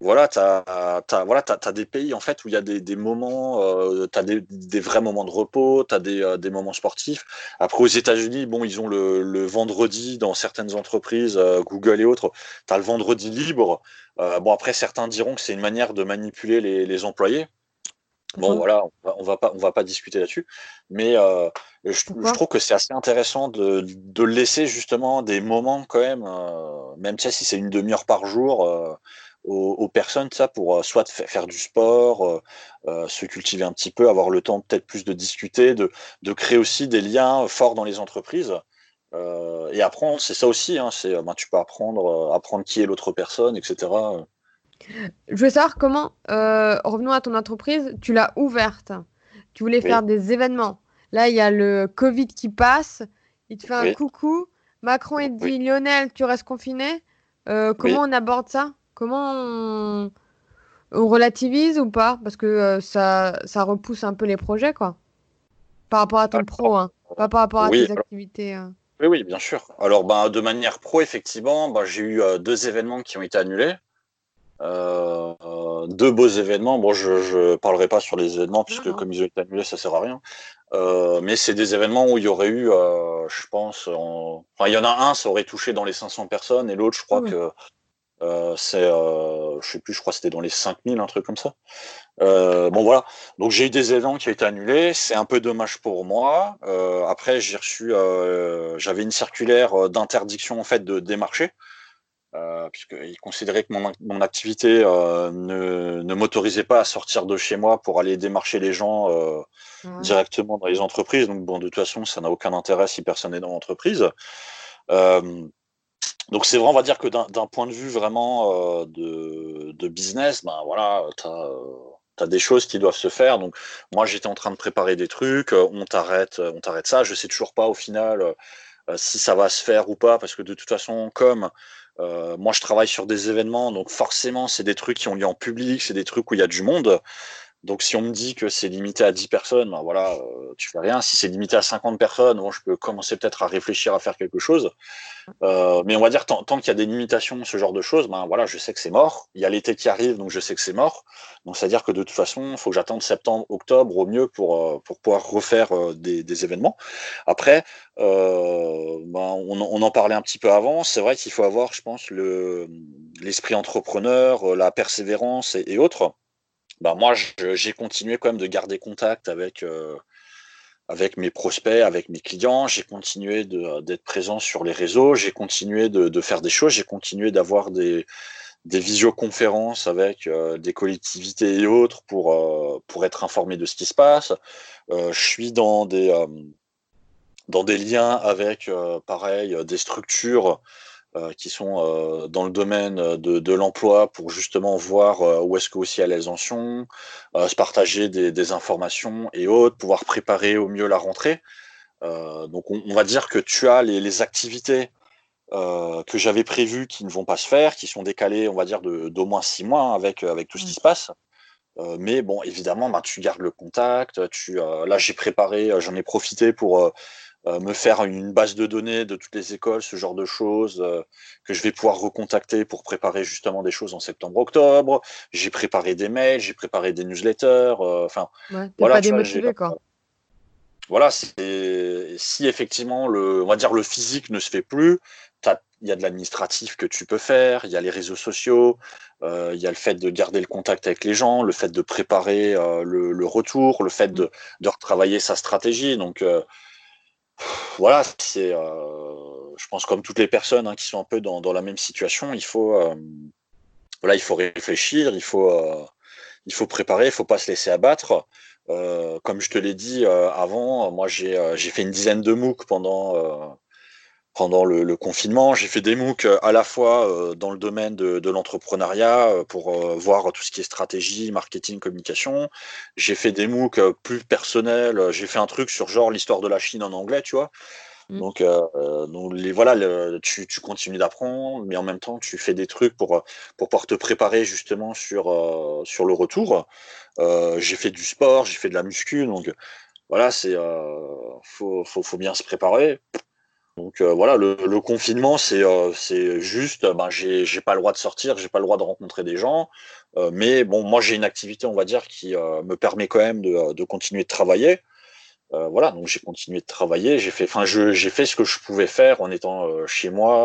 Speaker 2: voilà, tu as, voilà, des pays en fait où il y a des, moments, euh, tu as des, vrais moments de repos, tu as euh, des, moments sportifs. Après, aux États-Unis, bon, ils ont le, vendredi dans certaines entreprises, euh, Google et autres, tu as le vendredi libre. bon, après, certains diront que c'est une manière de manipuler les, employés. Bon, voilà, on va, pas, on va pas discuter là-dessus. Mais je, trouve que c'est assez intéressant de, de, laisser justement des moments quand même, même si c'est une demi-heure par jour aux, personnes ça pour euh, soit faire du sport, euh, euh, se cultiver un petit peu, avoir le temps peut-être plus de discuter, de, de, créer aussi des liens forts dans les entreprises. et apprendre, c'est ça aussi, hein, c'est ben, tu peux apprendre, apprendre qui est l'autre personne, etc.
Speaker 1: Je veux savoir comment, revenons à ton entreprise, tu l'as ouverte. Tu voulais faire des événements. Là, il y a le Covid qui passe. Il te fait un coucou. Macron, il te dit Lionel, tu restes confiné. comment on aborde ça? Comment on, relativise ou pas? Parce que euh, ça, ça repousse un peu les projets, quoi. Par rapport à ton pro, hein. pas par rapport à tes activités. Hein.
Speaker 2: Oui, oui, bien sûr. Alors, ben, de manière pro, effectivement, ben, j'ai eu euh, deux événements qui ont été annulés. Euh, deux beaux événements. Bon, je ne parlerai pas sur les événements, puisque comme ils ont été annulés, ça ne sert à rien. mais c'est des événements où il y aurait eu, je pense, enfin, il y en a un, ça aurait touché dans les 500 personnes, et l'autre, je crois que euh, c'est, euh, je sais plus, je crois que c'était dans les 5000, un truc comme ça. Euh, bon voilà, donc j'ai eu des événements qui ont été annulés, c'est un peu dommage pour moi. Euh, après j'ai reçu, euh, j'avais une circulaire d'interdiction en fait de démarcher, puisqu'ils considéraient que mon, mon activité ne, ne m'autorisait pas à sortir de chez moi pour aller démarcher les gens directement dans les entreprises. Donc bon, de toute façon, ça n'a aucun intérêt si personne n'est dans l'entreprise. Donc c'est vrai, on va dire que d'un point de vue vraiment euh, de, business, ben voilà, euh, des choses qui doivent se faire. Donc moi j'étais en train de préparer des trucs, euh, on t'arrête, on t'arrête ça. Je sais toujours pas au final si ça va se faire ou pas, parce que de toute façon, comme moi je travaille sur des événements, donc forcément c'est des trucs qui ont lieu en public, c'est des trucs où il y a du monde. Donc si on me dit que c'est limité à 10 personnes, ben voilà, euh, tu fais rien. Si c'est limité à 50 personnes, bon, je peux commencer peut-être à réfléchir à faire quelque chose. Euh, mais on va dire tant, qu'il y a des limitations, ce genre de choses, ben voilà, je sais que c'est mort. Il y a l'été qui arrive, donc je sais que c'est mort. Donc c'est-à-dire que de toute façon, il faut que j'attende septembre, octobre au mieux pour, euh, pouvoir refaire des, événements. Après, ben, on, en parlait un petit peu avant. C'est vrai qu'il faut avoir, je pense, le l'esprit entrepreneur, la persévérance et autres bah moi, j'ai continué quand même de garder contact avec, euh, avec mes prospects, avec mes clients. J'ai continué d'être présent sur les réseaux. J'ai continué de, faire des choses. J'ai continué d'avoir des, visioconférences avec euh, des collectivités et autres pour, euh, pour être informé de ce qui se passe. je suis dans des, dans des liens avec, pareil, des structures qui sont euh, dans le domaine de, de l'emploi pour justement voir euh, où est-ce que aussi elles en sont, se partager des, des, informations et autres, pouvoir préparer au mieux la rentrée. donc on, on, va dire que tu as les, les activités que j'avais prévues qui ne vont pas se faire, qui sont décalées, on va dire, d'au moins six mois hein, avec, avec tout ce qui se passe. mais bon, évidemment, bah, tu gardes le contact. Tu, là, j'ai préparé, j'en ai profité pour euh, me faire une base de données de toutes les écoles, ce genre de choses, euh, que je vais pouvoir recontacter pour préparer justement des choses en septembre-octobre. J'ai préparé des mails, j'ai préparé des newsletters. Euh, enfin,
Speaker 1: voilà, pas démotivé quoi.
Speaker 2: Voilà, si effectivement le, on va dire le physique ne se fait plus, il y a de l'administratif que tu peux faire, il y a les réseaux sociaux, il y a le fait de garder le contact avec les gens, le fait de préparer le, retour, le fait de, de retravailler sa stratégie. Donc voilà, c'est, euh, je pense comme toutes les personnes hein, qui sont un peu dans, la même situation, il faut, voilà, il faut réfléchir, il faut, il faut préparer, il faut pas se laisser abattre. comme je te l'ai dit avant, moi j'ai fait une dizaine de MOOC pendant pendant le, confinement. J'ai fait des MOOC euh, à la fois euh, dans le domaine de, l'entrepreneuriat euh, pour voir tout ce qui est stratégie, marketing, communication. J'ai fait des MOOC plus personnels. J'ai fait un truc sur genre l'histoire de la Chine en anglais, tu vois. Mm. Donc, les, voilà, tu, continues d'apprendre, mais en même temps, tu fais des trucs pour, pour pouvoir te préparer justement sur, sur le retour. j'ai fait du sport, j'ai fait de la muscu, donc voilà, c'est faut, faut, faut, bien se préparer. Donc euh, voilà, le, confinement, c'est euh, juste, ben, j'ai pas le droit de sortir, j'ai pas le droit de rencontrer des gens. Euh, mais bon, moi j'ai une activité, on va dire, qui me permet quand même de, continuer de travailler. voilà, donc j'ai continué de travailler, j'ai fait, enfin, j'ai fait ce que je pouvais faire en étant chez moi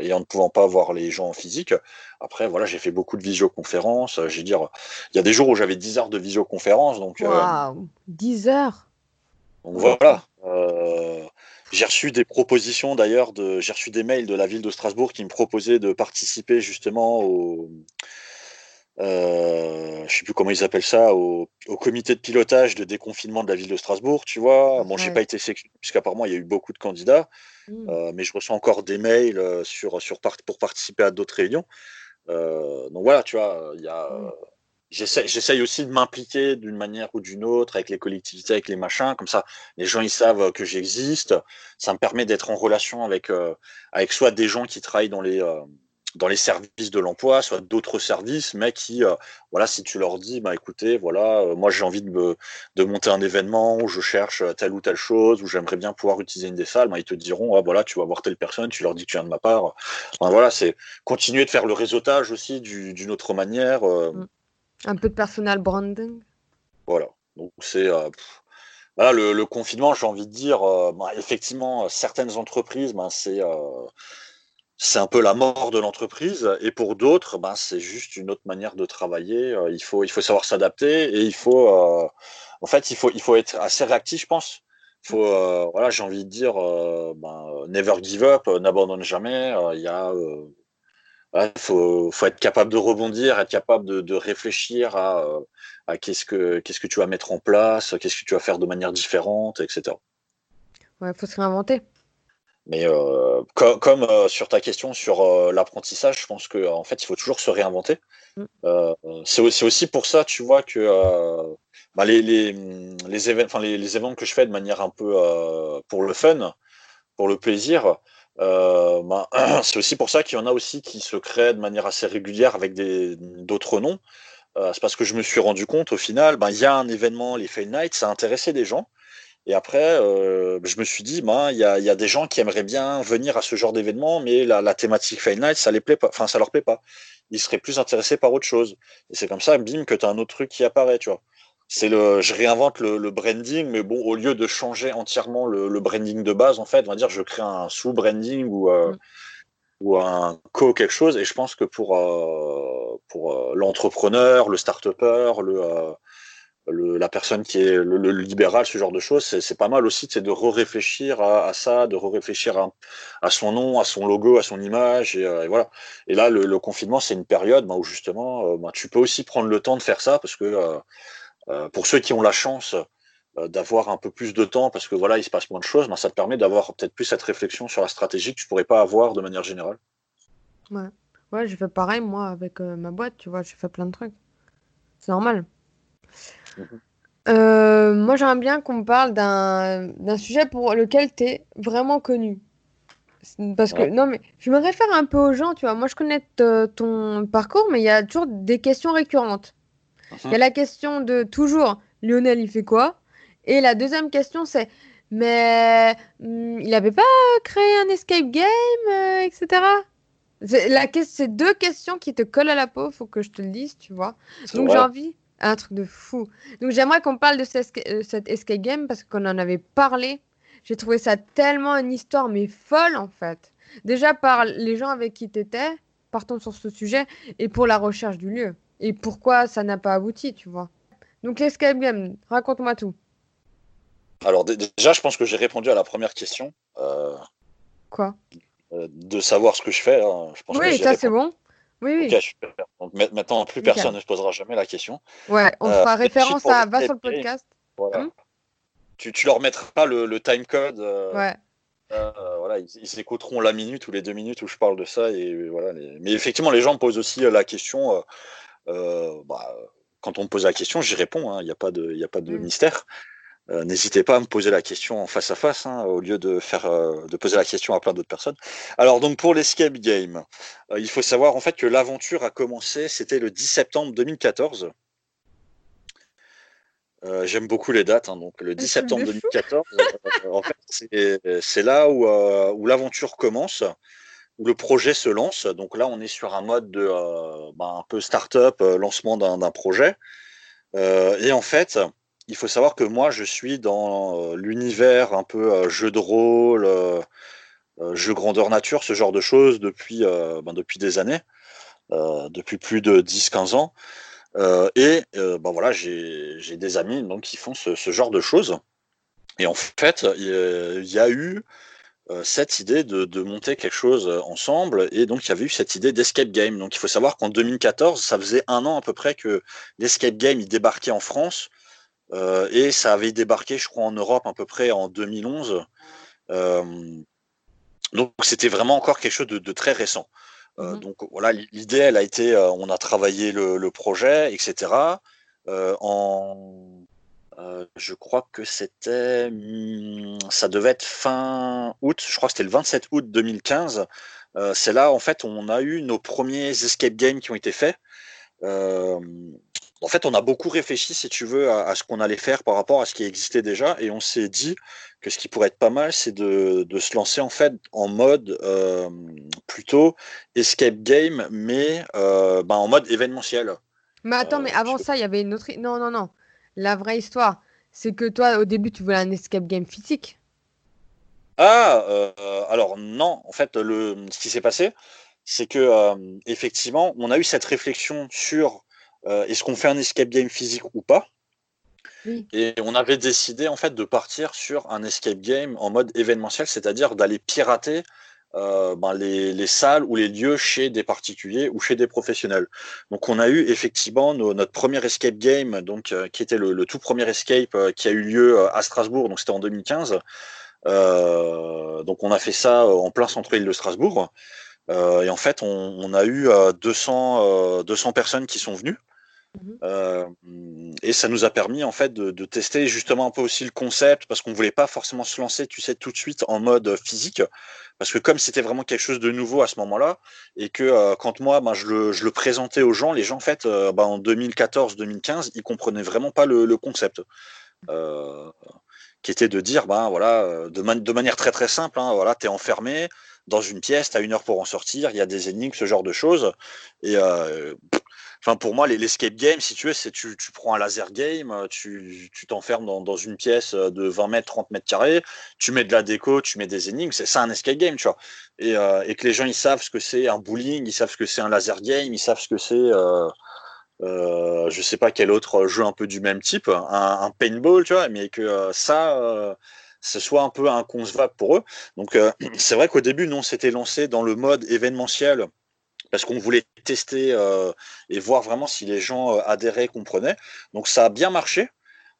Speaker 2: et en ne pouvant pas voir les gens en physique. Après, voilà, j'ai fait beaucoup de visioconférences. J'ai dire, il y a des jours où j'avais 10 heures de visioconférence, donc.
Speaker 1: Waouh, 10 heures?
Speaker 2: Donc voilà. J'ai reçu des propositions d'ailleurs, de, j'ai reçu des mails de la ville de Strasbourg qui me proposaient de participer justement au, euh, je sais plus comment ils appellent ça, au, comité de pilotage de déconfinement de la ville de Strasbourg, tu vois. Bon, j'ai pas été sélectionné puisqu'apparemment il y a eu beaucoup de candidats, mmh. euh, mais je reçois encore des mails euh, sur, sur pour participer à d'autres réunions. Euh, donc voilà, tu vois, il y a. Mmh. J'essaye aussi de m'impliquer d'une manière ou d'une autre avec les collectivités, avec les machins. Comme ça, les gens ils savent que j'existe. Ça me permet d'être en relation avec, euh, avec soit des gens qui travaillent dans les, euh, dans les services de l'emploi, soit d'autres services, mais qui, euh, voilà, si tu leur dis, bah écoutez, voilà, moi j'ai envie de, de monter un événement où je cherche telle ou telle chose, où j'aimerais bien pouvoir utiliser une des salles, bah, ils te diront, ah, voilà, tu vas voir telle personne, tu leur dis que tu viens de ma part. voilà, c'est continuer de faire le réseautage aussi d'une autre manière. Mmh.
Speaker 1: Un peu de personal branding?
Speaker 2: Voilà. Donc c'est euh, le, confinement, j'ai envie de dire, euh, bah, effectivement, certaines entreprises, ben, c'est euh, c'est un peu la mort de l'entreprise, et pour d'autres, ben, c'est juste une autre manière de travailler. il faut il faut savoir s'adapter et il faut en fait il faut il faut être assez réactif, je pense. faut voilà, j'ai envie de dire, ben, never give up, n'abandonne jamais. Il y a il faut, faut, être capable de rebondir, être capable de, de réfléchir à, euh, à qu'est-ce que qu'est-ce que tu vas mettre en place, qu'est-ce que tu vas faire de manière différente, etc.
Speaker 1: Ouais, faut se réinventer.
Speaker 2: Mais euh, comme, euh, sur ta question sur euh, l'apprentissage, je pense qu'en en fait, il faut toujours se réinventer. Mm. c'est aussi, aussi, pour ça, tu vois, que bah, les, les, les, événements, les, les, événements que je fais de manière un peu pour le fun, pour le plaisir, euh, ben, c'est aussi pour ça qu'il y en a aussi qui se créent de manière assez régulière avec d'autres noms. Euh, c'est parce que je me suis rendu compte au final, ben, il y a un événement, les Fail Nights, ça a intéressé des gens. Et après, euh, je me suis dit, ben, il y, a, y, a, des gens qui aimeraient bien venir à ce genre d'événement, mais la, thématique Fail Night, ça les plaît pas, ça leur plaît pas. Ils seraient plus intéressés par autre chose. Et c'est comme ça, bim, que tu as un autre truc qui apparaît, tu vois c'est le, je réinvente le, branding, mais bon, au lieu de changer entièrement le, branding de base, en fait, on va dire, je crée un sous-branding ou, euh, mm. ou un co quelque chose. Et je pense que pour, euh, pour euh, l'entrepreneur, le start-upper, le, la personne qui est le, libéral, ce genre de choses, c'est pas mal aussi c'est de re-réfléchir à, ça, de re-réfléchir à, son nom, à son logo, à son image. Et, voilà. Et là, le, confinement, c'est une période bah, où justement, bah, tu peux aussi prendre le temps de faire ça parce que euh, pour ceux qui ont la chance euh, d'avoir un peu plus de temps parce que voilà, il se passe moins de choses, ben, ça te permet d'avoir peut-être plus cette réflexion sur la stratégie que tu pourrais pas avoir de manière générale.
Speaker 1: Ouais, ouais j'ai fait pareil moi avec euh, ma boîte, tu vois, j'ai fait plein de trucs. C'est normal. Mhm. moi, j'aimerais bien qu'on parle d'un sujet pour lequel tu es vraiment connu. Parce que, non, mais je me réfère un peu aux gens, tu vois. Moi, je connais ton parcours, mais il y a toujours des questions récurrentes. Il y a la question de toujours Lionel, il fait quoi? Et la deuxième question, c'est mais hmm, il n'avait pas créé un escape game, euh, etc. C'est deux questions qui te collent à la peau, faut que je te le dise, tu vois. Donc j'ai envie, un truc de fou. Donc j'aimerais qu'on parle de euh, cet escape game parce qu'on en avait parlé. J'ai trouvé ça tellement une histoire, mais folle en fait. Déjà par les gens avec qui tu étais, partons sur ce sujet, et pour la recherche du lieu et pourquoi ça n'a pas abouti, tu vois? Donc l'escape game, raconte-moi tout.
Speaker 2: Alors déjà, je pense que j'ai répondu à la première question. Euh,
Speaker 1: Quoi?
Speaker 2: de savoir ce que je fais. Hein. Je
Speaker 1: pense oui, ça c'est bon. Oui, oui.
Speaker 2: Donc, maintenant, plus personne ne se posera jamais la question.
Speaker 1: Ouais, on fera référence à va sur le podcast.
Speaker 2: Voilà. Hum tu, tu, leur mettras le, le time code. ouais. Euh, voilà, ils, écouteront la minute ou les deux minutes où je parle de ça. Et voilà, Mais effectivement, les gens me posent aussi la question. Bah, quand on me pose la question, j'y réponds. Hein. Il n'y a pas de, a pas de mm. mystère. Euh, n'hésitez pas à me poser la question en face à face, hein, au lieu de faire euh, de poser la question à plein d'autres personnes. Alors donc pour l'escape game, euh, il faut savoir en fait que l'aventure a commencé, c'était le 10 septembre 2014. J'aime beaucoup les dates, hein, donc le 10 septembre 2014, en fait, c'est là où, où l'aventure commence le projet se lance. Donc là, on est sur un mode de euh, bah, un peu start-up, euh, lancement d'un projet. Euh, et en fait, il faut savoir que moi, je suis dans l'univers un peu jeu de rôle, jeu grandeur nature, ce genre de choses depuis, ben, depuis des années, depuis plus de 10-15 ans. et ben voilà, j'ai des amis donc, qui font ce, genre de choses. Et en fait, il y a eu cette idée de, monter quelque chose euh, ensemble. Et donc, il y avait eu cette idée d'escape game. Donc, il faut savoir qu'en 2014, ça faisait un an à peu près que l'escape game il débarquait en France. Euh, et ça avait débarqué, je crois, en Europe à peu près en 2011. donc, c'était vraiment encore quelque chose de, très récent. Mmh donc, voilà, l'idée, elle a été, on a travaillé le, le projet, etc. en euh, je crois que c'était. Hmm, ça devait être fin août, je crois que c'était le 27 août 2015. Euh, c'est là, en fait, on a eu nos premiers escape games qui ont été faits. Euh, en fait, on a beaucoup réfléchi, si tu veux, à, ce qu'on allait faire par rapport à ce qui existait déjà, et on s'est dit que ce qui pourrait être pas mal, c'est de, se lancer en fait en mode plutôt escape game, mais ben, en mode événementiel.
Speaker 1: Mais attends, mais avant ça, il y avait une autre. Non, non, non. La vraie histoire, c'est que toi, au début, tu voulais un escape game physique.
Speaker 2: Ah, euh, alors non. En fait, le, ce qui s'est passé, c'est que euh, effectivement, on a eu cette réflexion sur euh, est-ce qu'on fait un escape game physique ou pas? Et on avait décidé en fait de partir sur un escape game en mode événementiel, c'est-à-dire d'aller pirater euh, ben, les, salles ou les lieux chez des particuliers ou chez des professionnels. Donc on a eu effectivement notre premier escape game, donc euh, qui était le, tout premier escape euh, qui a eu lieu à Strasbourg, donc c'était en 2015. donc on a fait ça en plein centre-ville de Strasbourg. et en fait, on, a eu 200, 200 personnes qui sont venues. Mmh euh, et ça nous a permis en fait de, tester justement un peu aussi le concept parce qu'on voulait pas forcément se lancer, tu sais, tout de suite en mode physique. Parce que comme c'était vraiment quelque chose de nouveau à ce moment-là et que euh, quand moi ben, je, le, présentais aux gens, les gens en fait euh, ben, en 2014-2015 ils comprenaient vraiment pas le, concept. qui était de dire ben voilà de, manière très très simple hein, voilà tu es enfermé dans une pièce tu as une heure pour en sortir il y a des énigmes ce genre de choses Enfin, pour moi, l'escape game, si tu veux, c'est tu, tu prends un laser game, euh, tu t'enfermes dans, dans, une pièce euh, de 20 mètres, 30 mètres carrés, tu mets de la déco, tu mets des énigmes, c'est ça un escape game, tu vois. Et, euh, et, que les gens, ils savent ce que c'est un bowling, ils savent ce que c'est un laser game, ils savent ce que c'est, euh, euh, je sais pas quel autre jeu un peu du même type, un, un paintball, tu vois, mais que ça, ce soit un peu inconcevable pour eux. Donc, c'est vrai qu'au début, nous, on s'était lancé dans le mode événementiel parce qu'on voulait tester euh, et voir vraiment si les gens euh, adhéraient, comprenaient. Donc ça a bien marché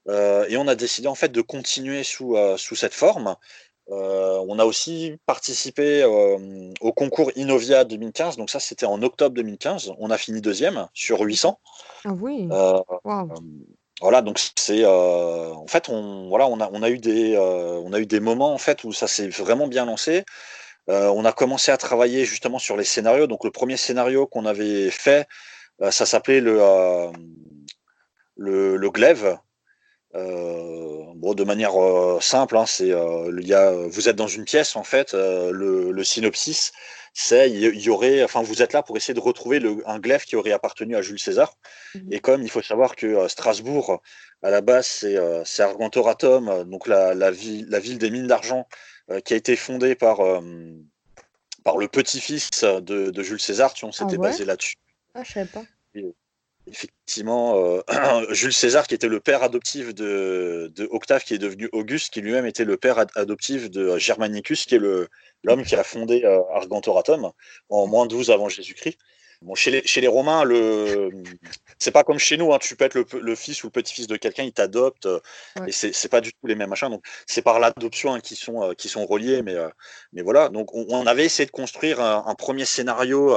Speaker 2: euh, et on a décidé en fait de continuer sous, sous cette forme. on a aussi participé au concours Innovia 2015, donc ça c'était en octobre 2015. On a fini deuxième sur 800.
Speaker 1: Ah oui.
Speaker 2: Voilà, donc c'est en fait on voilà on a on a eu des on a eu des moments en fait où ça s'est vraiment bien lancé. Euh, on a commencé à travailler justement sur les scénarios. Donc le premier scénario qu'on avait fait, euh, ça s'appelait le, euh, le, glaive. bon, de manière simple, hein, c'est vous êtes dans une pièce en fait. Le, synopsis, c'est il y, aurait, enfin vous êtes là pour essayer de retrouver un glaive qui aurait appartenu à Jules César. Mhm. Et comme il faut savoir que Strasbourg, à la base, c'est Argentoratum, donc la, ville, la ville des mines d'argent qui a été fondé par, euh, par le petit-fils de, Jules César. Tu on s'était ah basé là-dessus.
Speaker 1: Ah, je savais pas.
Speaker 2: effectivement, euh, Jules César, qui était le père adoptif de, Octave, qui est devenu Auguste, qui lui-même était le père adoptif de Germanicus, qui est l'homme qui a fondé euh, Argentoratum en moins 12 avant Jésus-Christ. Bon, chez, les, chez les Romains, le... c'est pas comme chez nous, hein, tu peux être le, fils ou le petit-fils de quelqu'un, il t'adopte, euh, et c'est pas du tout les mêmes machins. Donc, c'est par l'adoption hein, qui, sont, qui sont reliés, mais, mais voilà. Donc, on, avait essayé de construire un, premier scénario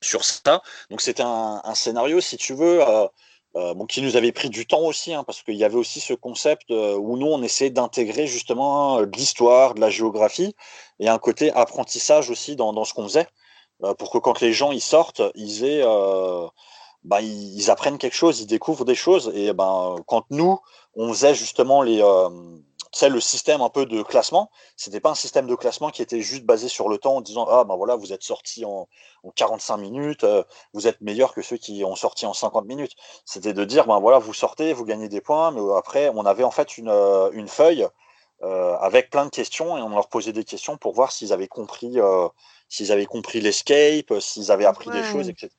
Speaker 2: sur ça. Donc c'était un, scénario, si tu veux, euh, euh, bon, qui nous avait pris du temps aussi, hein, parce qu'il y avait aussi ce concept euh, où nous, on essayait d'intégrer justement de l'histoire, de la géographie, et un côté apprentissage aussi dans, dans ce qu'on faisait, pour que quand les gens ils sortent, ils aient... Ben, ils, apprennent quelque chose, ils découvrent des choses. Et ben, quand nous, on faisait justement les, c'est le système un peu de classement, c'était pas un système de classement qui était juste basé sur le temps en disant ah ben voilà vous êtes sorti en, 45 minutes, euh, vous êtes meilleur que ceux qui ont sorti en 50 minutes. C'était de dire ben voilà vous sortez, vous gagnez des points, mais après on avait en fait une, euh, feuille euh, avec plein de questions et on leur posait des questions pour voir s'ils avaient compris s'ils avaient compris l'escape, s'ils avaient appris des choses, etc.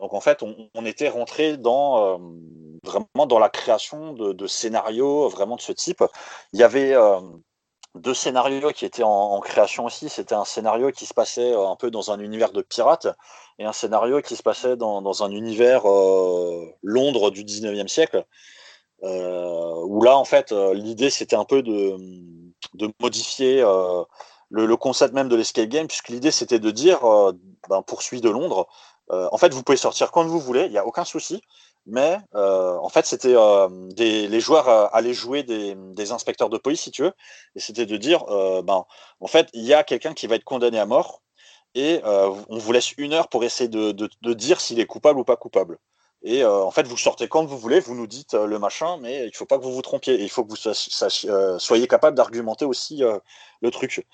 Speaker 2: Donc en fait, on, était rentré dans euh, vraiment dans la création de, scénarios vraiment de ce type. Il y avait euh, deux scénarios qui étaient en, création aussi. C'était un scénario qui se passait euh, un peu dans un univers de pirates et un scénario qui se passait dans, un univers Londres du 19e siècle. Où là, en fait, l'idée c'était un peu de, modifier le, concept même de l'escape game, puisque l'idée c'était de dire, ben, poursuit de Londres, euh, en fait, vous pouvez sortir quand vous voulez, il n'y a aucun souci. Mais euh, en fait, c'était euh, les joueurs allaient jouer des, inspecteurs de police, si tu veux, et c'était de dire, ben, en fait, il y a quelqu'un qui va être condamné à mort, et on vous laisse une heure pour essayer de, dire s'il est coupable ou pas coupable. Et en fait, vous sortez quand vous voulez, vous nous dites le machin, mais il ne faut pas que vous vous trompiez. il faut que vous soyez capable d'argumenter aussi le truc.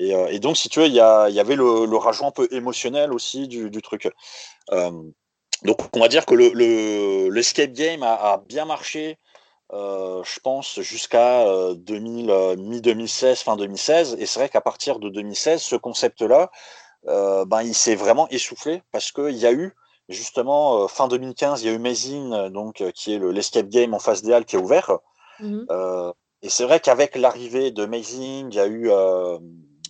Speaker 2: Euh, et, donc, si tu veux, il y, avait le, rajout un peu émotionnel aussi du, truc. Euh, donc, on va dire que l'escape le, game a, bien marché, euh, je pense, jusqu'à mi-2016, fin 2016. Et c'est vrai qu'à partir de 2016, ce concept-là, ben, il s'est vraiment essoufflé parce qu'il y a eu, justement, fin 2015, il y a eu Mazing, donc, qui est l'escape game en face des halles qui est ouvert. Mmh et c'est vrai qu'avec l'arrivée de Mazing, il y a eu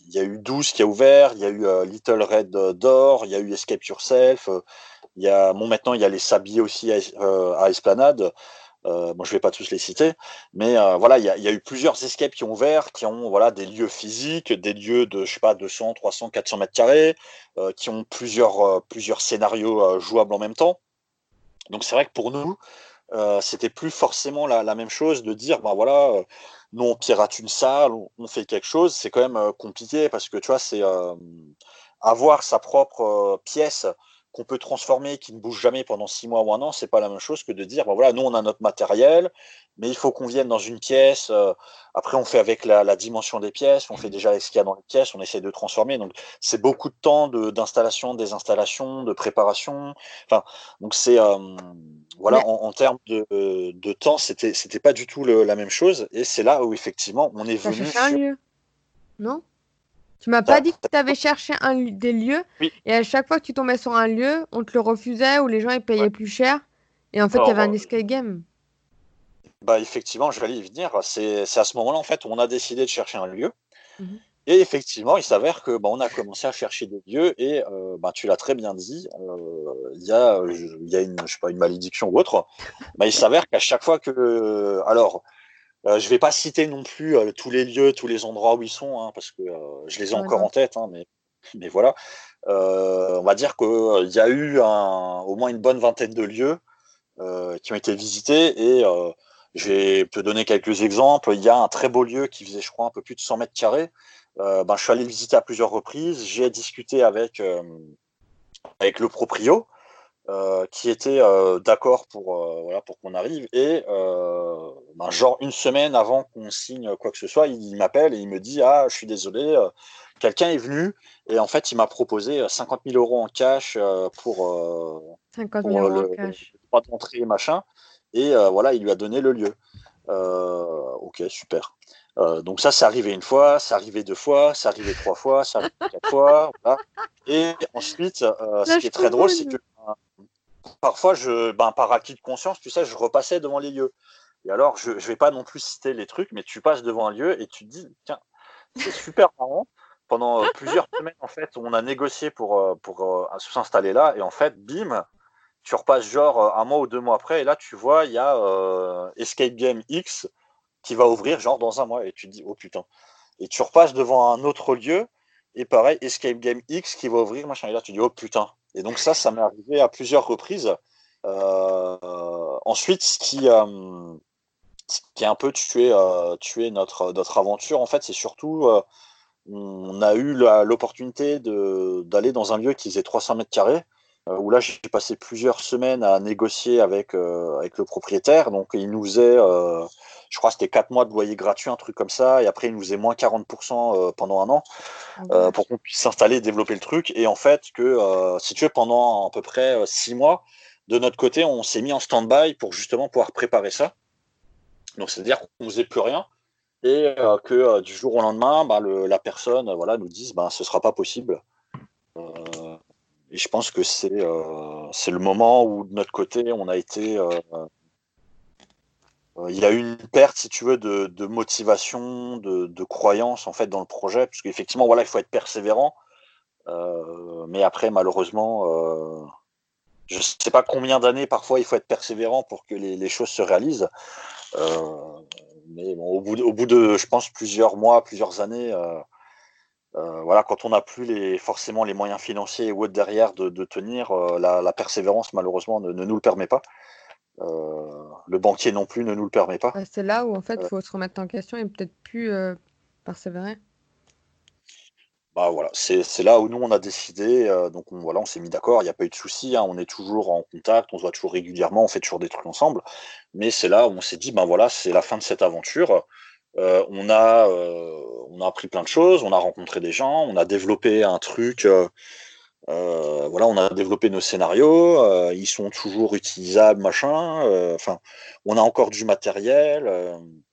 Speaker 2: il y a eu 12 qui a ouvert, il y a eu euh, Little Red Door, il y a eu Escape Yourself, euh, il y a, bon, maintenant il y a les Sabliers aussi à, euh, Esplanade. Euh, je vais pas tous les citer, mais voilà, il y, a, eu plusieurs escapes qui ont ouvert, qui ont voilà des lieux physiques, des lieux de je sais pas 200, 300, 400 mètres carrés, qui ont plusieurs plusieurs scénarios jouables en même temps. Donc c'est vrai que pour nous, c'était plus forcément la, même chose de dire ben voilà nous on pirate une salle, on, fait quelque chose, c'est quand même euh, compliqué parce que tu vois, c'est euh, avoir sa propre euh, pièce qu'on peut transformer, qui ne bouge jamais pendant six mois ou un an, c'est pas la même chose que de dire, bah voilà, nous on a notre matériel, mais il faut qu'on vienne dans une pièce. après, on fait avec la, dimension des pièces, on fait déjà ce qu'il y a dans les pièces, on essaie de transformer. Donc, c'est beaucoup de temps d'installation, de, désinstallation, de préparation. Enfin, donc c'est voilà, en, termes de, de temps, c'était c'était pas du tout la même chose. Et c'est là où effectivement on est venu.
Speaker 1: Sur... lieu Non? Tu m'as pas dit que tu avais cherché un, des lieux et à chaque fois que tu tombais sur un lieu, on te le refusait ou les gens ils payaient plus cher. Et en fait, il y avait un escape game.
Speaker 2: Bah effectivement, je vais y venir. C'est à ce moment-là en fait où on a décidé de chercher un lieu. Mhm. Et effectivement, il s'avère que bah, on a commencé à chercher des lieux et euh, bah, tu l'as très bien dit, euh, il y a, y a une, je sais pas, une malédiction ou autre. Bah, il s'avère qu'à chaque fois que, alors, euh, je vais pas citer non plus tous les lieux, tous les endroits où ils sont, hein, parce que je les ai encore en tête, hein, mais, mais voilà. on va dire qu'il y a eu un, au moins une bonne vingtaine de lieux qui ont été visités et je vais te donner quelques exemples. Il y a un très beau lieu qui faisait, je crois, un peu plus de 100 mètres carrés, euh, ben, je suis allé le visiter à plusieurs reprises. J'ai discuté avec, euh, avec le proprio, euh, qui était d'accord pour, voilà, pour qu'on arrive. Et ben, genre une semaine avant qu'on signe quoi que ce soit, il, m'appelle et il me dit Ah, je suis désolé, quelqu'un est venu et en fait, il m'a proposé 50 000 euros en cash pour,
Speaker 1: 50 000 euros en cash.
Speaker 2: droit d'entrée machin. Et voilà, il lui a donné le lieu. ok, super. Euh, donc ça, c'est arrivé une fois, c'est arrivé deux fois, c'est arrivé trois fois, c'est arrivé quatre fois. Et ensuite, euh, ce qui est très drôle, c'est que parfois, je, ben, par acquis de conscience, tu sais, je repassais devant les lieux. Et alors, je ne vais pas non plus citer les trucs, mais tu passes devant un lieu et tu te dis, tiens, c'est super marrant. Pendant euh, plusieurs semaines, en fait, on a négocié pour, euh, pour euh, s'installer là. Et en fait, bim, tu repasses genre un mois ou deux mois après. Et là, tu vois, il y a Escape Game X qui va ouvrir genre dans un mois. Et tu te dis, oh putain. Et tu repasses devant un autre lieu. Et pareil, Escape Game X qui va ouvrir, machin. Et là, tu dis, oh putain. Et donc, ça, ça m'est arrivé à plusieurs reprises. ensuite, ce qui, ce qui a un peu tué, tué notre, notre aventure, en fait, c'est surtout on a eu l'opportunité d'aller dans un lieu qui faisait 300 mètres carrés, euh, où là j'ai passé plusieurs semaines à négocier avec, euh, avec le propriétaire. Donc il nous euh, je crois c'était 4 mois de loyer gratuit, un truc comme ça, et après il nous faisait moins 40% pendant un an ah pour qu'on puisse s'installer et développer le truc. Et en fait, que si tu veux, pendant à peu près 6 mois, de notre côté, on s'est mis en stand-by pour justement pouvoir préparer ça. Donc c'est-à-dire qu'on ne faisait plus rien et euh, que euh, du jour au lendemain, bah, la personne voilà, nous dise bah, ce ne sera pas possible. Euh, et je pense que c'est c'est le moment où, de notre côté, on a été. Il y a eu une perte, si tu veux, de, motivation, de, croyance en fait dans le projet, parce qu'effectivement, voilà, il faut être persévérant. mais après, malheureusement, je ne sais pas combien d'années parfois il faut être persévérant pour que les, choses se réalisent. Mais au, bout de, je pense, plusieurs mois, plusieurs années, euh, euh, voilà, quand on n'a plus les, forcément les moyens financiers ou autres derrière de, tenir, euh, la, persévérance, malheureusement, ne, nous le permet pas. Le banquier non plus ne nous le permet pas.
Speaker 1: C'est là où, en fait, il faut se remettre en question et peut-être plus persévérer.
Speaker 2: Bah, voilà, c'est là où nous on a décidé, donc on, voilà, on s'est mis d'accord, il n'y a pas eu de souci, hein, on est toujours en contact, on se voit toujours régulièrement, on fait toujours des trucs ensemble, mais c'est là où on s'est dit, ben voilà, c'est la fin de cette aventure. on, a, on a appris plein de choses, on a rencontré des gens, on a développé un truc, voilà, on a développé nos scénarios, ils sont toujours utilisables, machin, enfin, on a encore du matériel.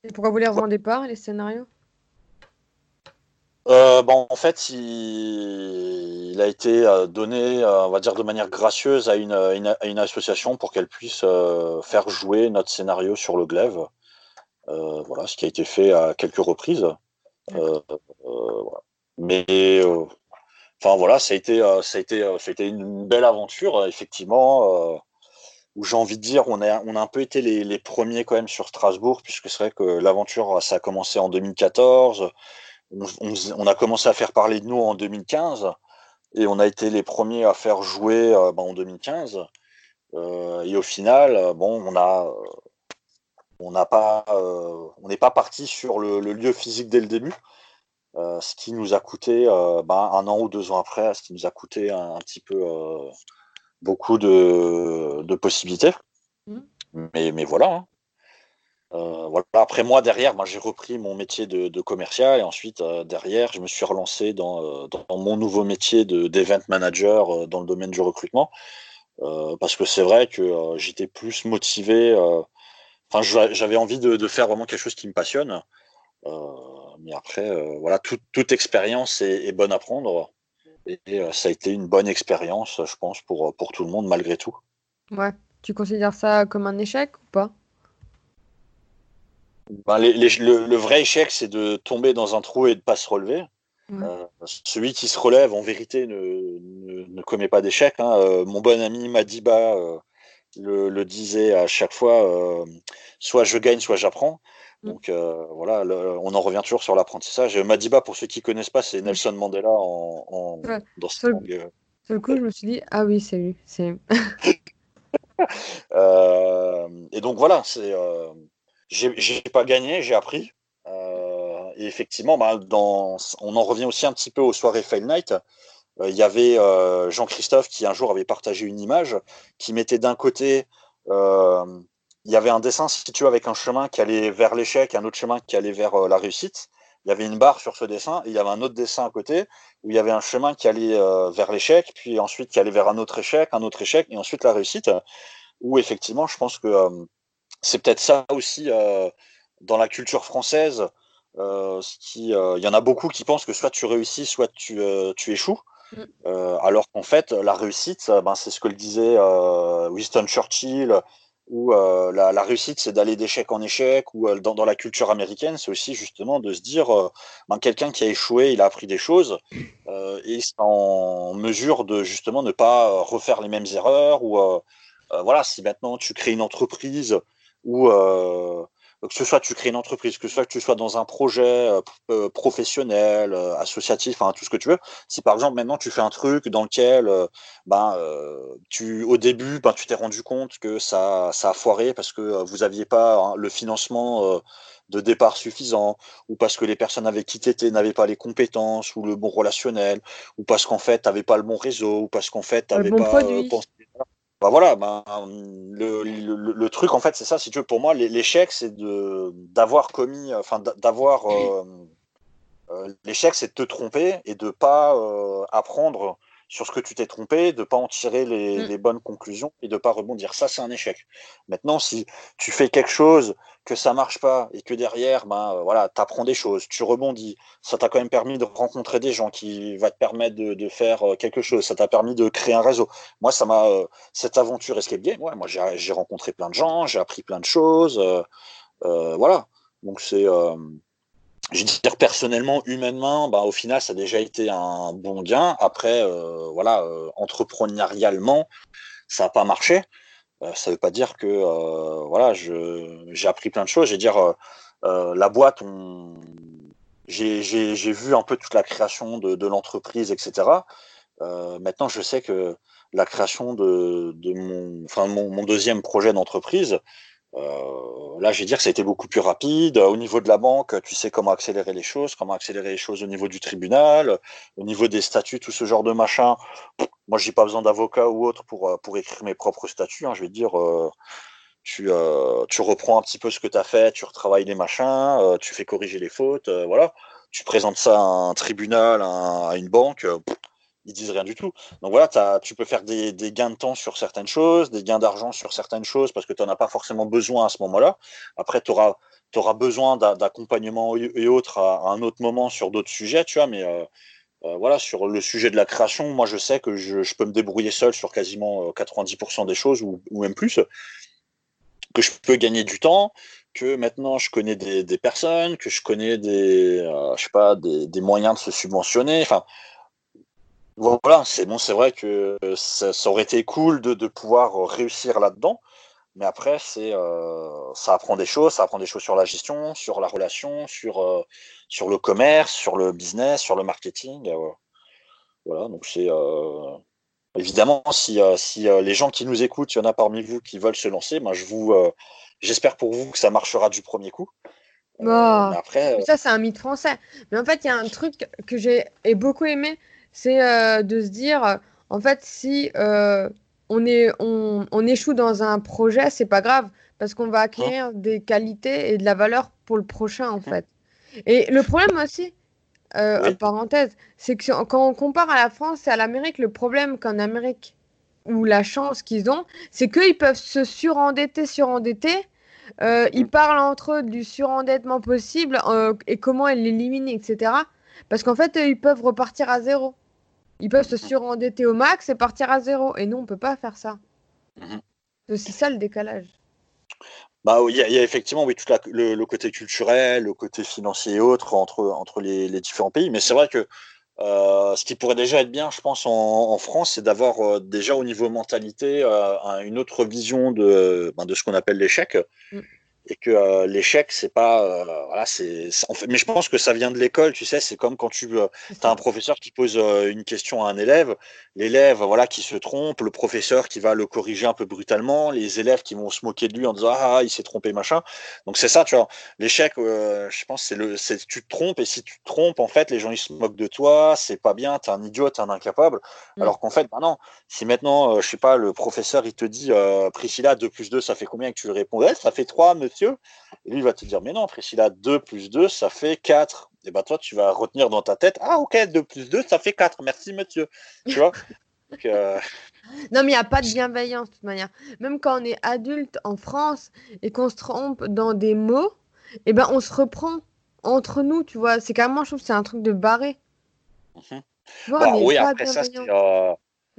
Speaker 1: Et pourquoi vous les revendez pas, les scénarios?
Speaker 2: Euh, bon, en fait, il, a été euh, donné, euh, on va dire de manière gracieuse à une, une, association pour qu'elle puisse faire jouer notre scénario sur le glaive. voilà, ce qui a été fait à quelques reprises. Mais enfin voilà, ça a été, ça a été, une belle aventure, effectivement. où j'ai envie de dire, on a, un peu été les, premiers quand même sur Strasbourg, puisque c'est vrai que l'aventure, ça a commencé en 2014 on, a commencé à faire parler de nous en 2015 et on a été les premiers à faire jouer euh, ben, en 2015. Euh, et au final, euh, on n'a pas, on n'est pas parti sur le, lieu physique dès le début, ce qui nous a coûté ben, un an ou deux ans après, ce qui nous a coûté un, petit peu beaucoup de, possibilités. Mmh. Mais, mais voilà. Hein. Euh, voilà. Après moi, derrière, moi, j'ai repris mon métier de, commercial et ensuite, euh, derrière, je me suis relancé dans, euh, dans mon nouveau métier d'event manager dans le domaine du recrutement. parce que c'est vrai que j'étais plus motivé. Enfin, j'avais envie de, faire vraiment quelque chose qui me passionne. Mais après, voilà, toute expérience est, bonne à prendre. Et, ça a été une bonne expérience, je pense, pour, pour tout le monde, malgré tout.
Speaker 1: Ouais. Tu considères ça comme un échec ou pas?
Speaker 2: Ben, le, vrai échec, c'est de tomber dans un trou et de ne pas se relever. Euh, celui qui se relève, en vérité, ne, ne, commet pas d'échec. Hein. Euh, mon bon ami Madiba euh, le, disait à chaque fois soit je gagne, soit j'apprends. Mm. Donc voilà, on en revient toujours sur l'apprentissage. Madiba, pour ceux qui ne connaissent pas, c'est Nelson Mandela en, dans ce
Speaker 1: Sur le coup, je me suis dit, ah oui, c'est lui.
Speaker 2: et donc voilà, c'est j'ai pas gagné, j'ai appris. Euh, et effectivement, bah, dans, on en revient aussi un petit peu aux soirées Fail Night. Euh, il y avait euh, Jean-Christophe qui un jour avait partagé une image qui mettait d'un côté, il y avait un dessin, si tu veux, avec un chemin qui allait vers l'échec, un autre chemin qui allait vers la réussite. Il y avait une barre sur ce dessin, et il y avait un autre dessin à côté où il y avait un chemin qui allait vers l'échec, puis ensuite qui allait vers un autre échec, un autre échec, et ensuite la réussite. Où effectivement, je pense que c'est peut-être ça aussi euh, dans la culture française. Euh, qui, euh, il y en a beaucoup qui pensent que soit tu réussis, soit tu, tu échoues. Mm. alors qu'en fait, la réussite, ben, c'est ce que le disait Winston Churchill, où la, réussite, c'est d'aller d'échec en échec, ou dans, la culture américaine, c'est aussi justement de se dire, ben, quelqu'un qui a échoué, il a appris des choses, et il en mesure de justement ne pas refaire les mêmes erreurs, ou voilà, si maintenant tu crées une entreprise ou que ce soit tu crées une entreprise, que ce soit que tu sois dans un projet euh, euh, professionnel, euh, associatif, enfin tout ce que tu veux. Si par exemple maintenant tu fais un truc dans lequel, ben, tu, au début, ben, tu t'es rendu compte que ça, ça a foiré parce que vous n'aviez pas hein, le financement de départ suffisant, ou parce que les personnes avec qui tu étais n'avaient pas les compétences ou le bon relationnel, ou parce qu'en fait tu n'avais pas le bon réseau, ou parce qu'en fait tu n'avais pas pensé bah voilà, bah, le, le, le, truc en fait, c'est ça. Si tu veux, pour moi, l'échec, c'est de d'avoir commis, enfin d'avoir euh, euh, l'échec, c'est de te tromper et de pas euh, apprendre sur ce que tu t'es trompé, de pas en tirer les, mm. les, bonnes conclusions et de pas rebondir. Ça, c'est un échec. Maintenant, si tu fais quelque chose que ça marche pas et que derrière, ben euh, voilà, tu apprends des choses, tu rebondis, ça t'a quand même permis de rencontrer des gens qui va te permettre de, faire euh, quelque chose, ça t'a permis de créer un réseau. Moi, ça m'a euh, cette aventure escape game. Moi, j'ai rencontré plein de gens, j'ai appris plein de choses, voilà. Donc c'est je dire personnellement, humainement, bah, au final, ça a déjà été un bon gain. Après, voilà, entrepreneurialement, ça n'a pas marché. Euh, ça ne veut pas dire que voilà, j'ai appris plein de choses. Je dire, la boîte, j'ai vu un peu toute la création de, l'entreprise, etc. maintenant, je sais que la création de, mon, enfin, mon deuxième projet d'entreprise, euh, là, je vais dire que ça a été beaucoup plus rapide. Au niveau de la banque, tu sais comment accélérer les choses, comment accélérer les choses au niveau du tribunal, au niveau des statuts, tout ce genre de machin. Moi, j'ai pas besoin d'avocat ou autre pour, euh, pour écrire mes propres statuts. Hein. Je vais dire, euh, tu, tu reprends un petit peu ce que tu as fait, tu retravailles les machins, tu fais corriger les fautes, voilà. Tu présentes ça à un tribunal, à, une banque ils disent rien du tout. Donc voilà, tu peux faire des, gains de temps sur certaines choses, des gains d'argent sur certaines choses parce que tu n'en as pas forcément besoin à ce moment-là. Après, tu auras, besoin d'accompagnement et autres à, un autre moment sur d'autres sujets, tu vois, mais euh, euh, voilà, sur le sujet de la création, moi je sais que je, peux me débrouiller seul sur quasiment 90% euh, des choses ou, même plus, que je peux gagner du temps, que maintenant je connais des, personnes, que je connais des, je sais pas, des, moyens de se subventionner. Enfin, voilà, c'est bon, c'est vrai que ça, aurait été cool de, pouvoir réussir là-dedans, mais après, c'est euh, ça apprend des choses, ça apprend des choses sur la gestion, sur la relation, sur, euh, sur le commerce, sur le business, sur le marketing. Euh, voilà, donc c'est évidemment si, si les gens qui nous écoutent, il y en a parmi vous qui veulent se lancer, ben, je vous j'espère pour vous que ça marchera du premier coup.
Speaker 1: après, ça, c'est un mythe français. Mais en fait, il y a un truc que j'ai beaucoup aimé, c'est euh, de se dire, euh, en fait, si euh, on, est, on, on, échoue dans un projet, c'est pas grave, parce qu'on va acquérir des qualités et de la valeur pour le prochain, en fait. Et le problème aussi, parenthèse, c'est que quand on compare à la France et à l'Amérique, le problème qu'en Amérique, ou la chance qu'ils ont, c'est qu'ils peuvent se surendetter, surendetter. ils mm. parlent entre eux du surendettement possible et comment l'éliminer, etc. Parce qu'en fait, ils peuvent repartir à zéro. Ils peuvent se surendetter au max et partir à zéro. Et nous, on ne peut pas faire ça. C'est aussi ça le décalage.
Speaker 2: Bah, il y, a effectivement oui, tout le, côté culturel, le côté financier et autres entre, entre les, différents pays. Mais c'est vrai que euh, ce qui pourrait déjà être bien, je pense, en, France, c'est d'avoir euh, déjà au niveau mentalité euh, une autre vision de, ben, de ce qu'on appelle l'échec. Mm et que euh, l'échec c'est pas euh, voilà c'est en fait, mais je pense que ça vient de l'école tu sais c'est comme quand tu euh, as un professeur qui pose une question à un élève l'élève voilà qui se trompe le professeur qui va le corriger un peu brutalement les élèves qui vont se moquer de lui en disant ah il s'est trompé machin. Donc c'est ça tu vois. L'échec je pense c'est le c'est tu te trompes et si tu te trompes en fait les gens ils se moquent de toi c'est pas bien t'es un idiot t'es un incapable. Mmh. alors qu'en fait bah non si maintenant je sais pas le professeur il te dit Priscilla 2 plus 2 ça fait combien que tu lui réponds ça fait 3 et lui, il va te dire, mais non, Priscilla, 2 plus 2, ça fait 4. Et bien, toi, tu vas retenir dans ta tête, ah, ok, 2 plus 2, ça fait 4. Merci, monsieur. Tu vois
Speaker 1: euh, Non, mais il n'y a pas de bienveillance, de toute manière. Même quand on est adulte en France et qu'on se trompe dans des mots, et ben, on se reprend entre nous, tu vois. C'est carrément, je trouve, c'est un truc de barré.
Speaker 2: Bah, oui, après ça, c'est.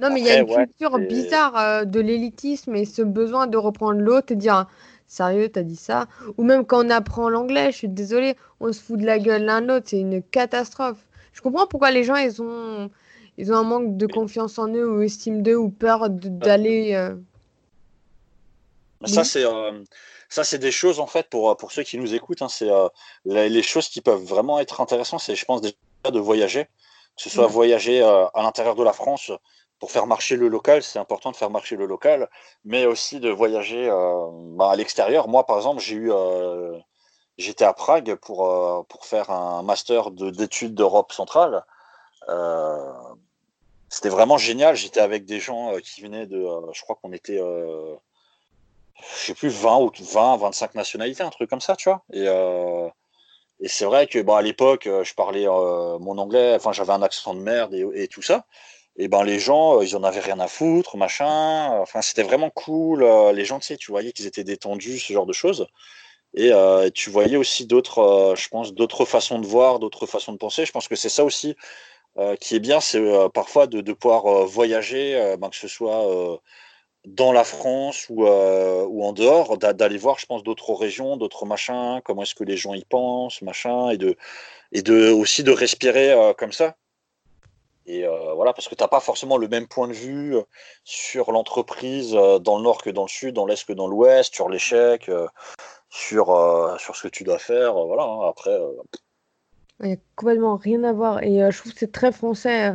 Speaker 1: Non, mais il y a une culture bizarre de l'élitisme et ce besoin de reprendre l'autre et dire sérieux, t'as dit ça? Ou même quand on apprend l'anglais, je suis désolée, on se fout de la gueule l'un l'autre, c'est une catastrophe. Je comprends pourquoi les gens, ils ont, ils ont un manque de confiance en eux ou estime d'eux ou peur d'aller. Euh,
Speaker 2: ça, c'est. Euh, ça, c'est des choses, en fait, pour, pour ceux qui nous écoutent, hein, c'est euh, les, choses qui peuvent vraiment être intéressantes, c'est, je pense, déjà de voyager, que ce soit voyager à l'intérieur de la France, pour faire marcher le local, c'est important de faire marcher le local, mais aussi de voyager euh, bah, à l'extérieur. Moi, par exemple, j'ai eu, euh, j'étais à Prague pour, euh, pour faire un master d'études d'Europe centrale. c'était vraiment génial. J'étais avec des gens qui venaient de, je crois qu'on était, je sais plus, 20 ou 20, 25 nationalités, un truc comme ça, tu vois. Et, et c'est vrai que, à l'époque, je parlais mon anglais, enfin, j'avais un accent de merde et tout ça et ben les gens, euh, ils en avaient rien à foutre, machin. Enfin, c'était vraiment cool. Euh, les gens, tu sais, tu voyais qu'ils étaient détendus, ce genre de choses. Et euh, tu voyais aussi d'autres, je pense, d'autres façons de voir, d'autres façons de penser. Je pense que c'est ça aussi qui est bien, c'est parfois de, pouvoir voyager, ben, que ce soit dans la France ou, ou en dehors, d'aller voir, je pense, d'autres régions, d'autres machins, comment est-ce que les gens y pensent, machin, et de, et de aussi de respirer comme ça. Et euh, voilà, parce que tu n'as pas forcément le même point de vue euh, sur l'entreprise euh, dans le nord que dans le sud, dans l'est que dans l'ouest, sur l'échec, sur, sur ce que tu dois faire. Voilà, hein, après.
Speaker 1: Il n'y a complètement rien à voir. Et je trouve que c'est très français.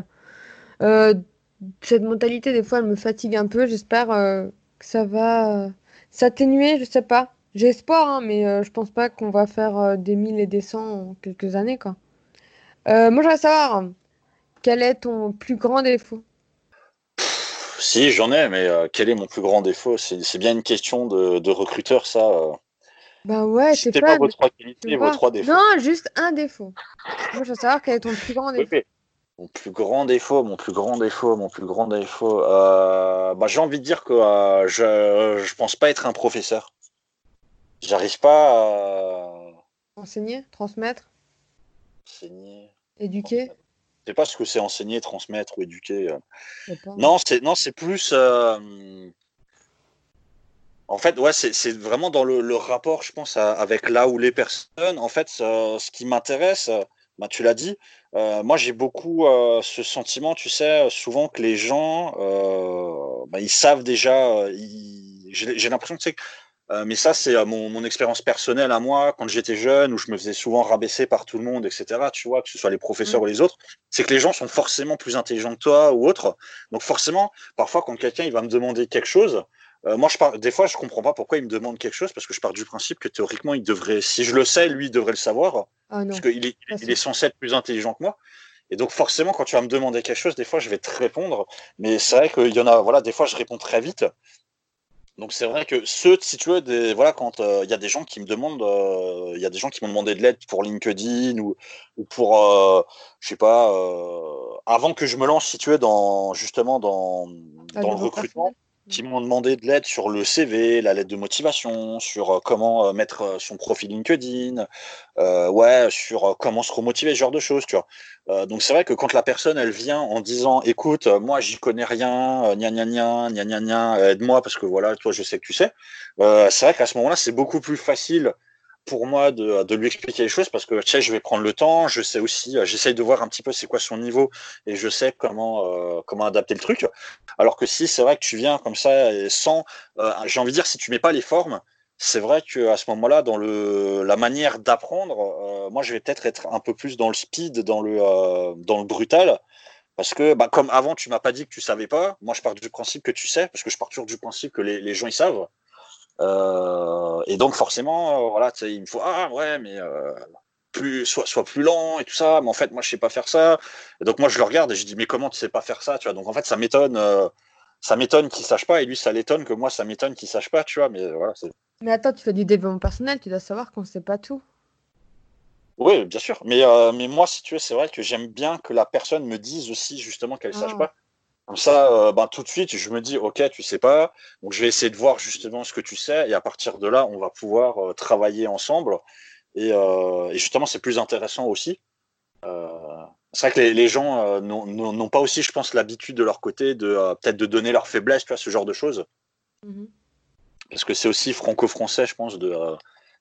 Speaker 1: cette mentalité, des fois, elle me fatigue un peu. J'espère que ça va s'atténuer, je sais pas. J'ai espoir, hein, mais je pense pas qu'on va faire des 1000 et des 100 en quelques années. Quoi. moi, je voudrais savoir quel est ton plus grand défaut?
Speaker 2: Si, j'en ai, mais euh, quel est mon plus grand défaut? C'est bien une question de, recruteur, ça. Euh.
Speaker 1: Bah ouais,
Speaker 2: c'est pas, vos trois qualités, vos trois défauts.
Speaker 1: Non, juste un défaut. Moi, je veux savoir quel est ton plus grand défaut.
Speaker 2: Mon plus grand défaut, mon plus grand défaut, mon plus grand défaut. Euh, bah, j'ai envie de dire que je, je pense pas être un professeur. J'arrive pas à.
Speaker 1: Enseigner, transmettre?
Speaker 2: Enseigner.
Speaker 1: Éduquer?
Speaker 2: Je sais pas ce que c'est enseigner, transmettre ou éduquer. Euh. Non, c'est non, c'est plus. Euh, en fait, ouais, c'est vraiment dans le, rapport, je pense, avec là où les personnes. En fait, ce qui m'intéresse, bah, tu l'as dit. Euh, moi, j'ai beaucoup ce sentiment, tu sais, souvent que les gens, bah, ils savent déjà. J'ai l'impression que c'est euh, mais ça, c'est euh, mon, expérience personnelle à moi, quand j'étais jeune, où je me faisais souvent rabaisser par tout le monde, etc. Tu vois, que ce soit les professeurs mm. ou les autres, c'est que les gens sont forcément plus intelligents que toi ou autres. Donc forcément, parfois, quand quelqu'un il va me demander quelque chose, euh, moi, je pars, des fois, je comprends pas pourquoi il me demande quelque chose, parce que je pars du principe que théoriquement, il devrait, si je le sais, lui, il devrait le savoir, ah parce qu'il est, il est censé être plus intelligent que moi. Et donc forcément, quand tu vas me demander quelque chose, des fois, je vais te répondre. Mais c'est vrai qu'il y en a, voilà, des fois, je réponds très vite. Donc c'est vrai que ceux, si tu veux, des, voilà, quand euh, il y a des gens qui me demandent, euh, il y a des gens qui m'ont demandé de l'aide pour LinkedIn ou, ou pour, euh, je sais pas, avant que je me lance, si tu veux, dans justement dans, dans le recrutement qui m'ont demandé de l'aide sur le CV, la lettre de motivation, sur euh, comment euh, mettre euh, son profil LinkedIn, ouais, sur comment se remotiver, ce genre de choses, tu vois. donc c'est vrai que quand la personne elle vient en disant, écoute, moi j'y connais rien, gna gna gna, gna gna gna, aide-moi parce que voilà, toi je sais que tu sais. c'est vrai qu'à ce moment-là c'est beaucoup plus facile pour moi de, lui expliquer les choses parce que tu je vais prendre le temps, je sais aussi, euh, j'essaye de voir un petit peu c'est quoi son niveau et je sais comment, euh, comment adapter le truc. Alors que si c'est vrai que tu viens comme ça sans, euh, j'ai envie de dire, si tu mets pas les formes, c'est vrai que à ce moment-là, dans le, la manière d'apprendre, moi je vais peut-être être un peu plus dans le speed, dans le, dans le brutal. Parce que, bah, comme avant, tu m'as pas dit que tu savais pas, moi je pars du principe que tu sais, parce que je pars toujours du principe que les gens ils savent. Euh, et donc forcément, euh, voilà, il me faut ah ouais, mais euh, plus soit, soit plus lent et tout ça. Mais en fait, moi, je sais pas faire ça. Et donc moi, je le regarde et je dis mais comment tu sais pas faire ça, tu vois? Donc en fait, ça m'étonne. ça m'étonne qu'il sache pas et lui ça l'étonne que moi ça m'étonne qu'il sache pas tu vois? Mais voilà
Speaker 1: mais attends tu fais du développement personnel tu dois savoir qu'on sait pas tout
Speaker 2: oui bien sûr mais mais moi si tu veux c'est vrai que j'aime bien que la personne me dise aussi justement qu'elle sache ah. pas comme ça, euh, ben, tout de suite, je me dis, OK, tu sais pas. Donc, je vais essayer de voir justement ce que tu sais. Et à partir de là, on va pouvoir euh, travailler ensemble. Et, euh, et justement, c'est plus intéressant aussi. c'est vrai que les, gens n'ont pas aussi, je pense, l'habitude de leur côté de peut-être de donner leur faiblesse, tu vois, ce genre de choses. Mhm. Parce que c'est aussi franco-français, je pense, de,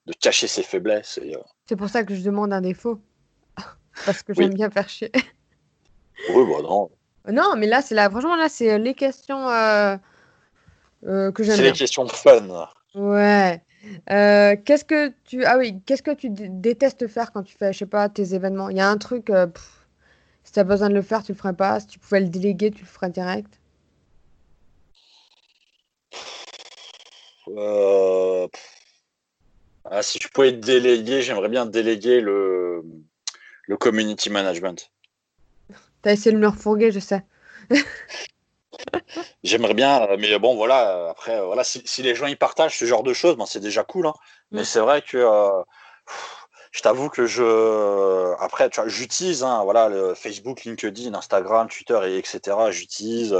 Speaker 2: de cacher ses faiblesses.
Speaker 1: C'est pour ça que je demande un défaut. Parce que j'aime bien faire chier.
Speaker 2: Oui, bah non.
Speaker 1: Non, mais là, c'est là, franchement, là, c'est les questions euh, euh, que j'aime.
Speaker 2: C'est les questions fun.
Speaker 1: Ouais. Euh, qu'est-ce que tu ah oui qu'est-ce que tu détestes faire quand tu fais je sais pas tes événements? Il y a un truc si tu as besoin de le faire tu le ferais pas si tu pouvais le déléguer tu le ferais direct
Speaker 2: ah, si je pouvais déléguer j'aimerais bien déléguer le le community management.
Speaker 1: T'as essayé de me refourguer, je sais.
Speaker 2: J'aimerais bien, euh, mais bon, voilà. Après, euh, voilà, si, les gens y partagent ce genre de choses, ben, c'est déjà cool. Hein. Mais c'est vrai que euh, je t'avoue que je, après, tu vois, j'utilise, hein, voilà, le Facebook, LinkedIn, Instagram, Twitter et etc. J'utilise.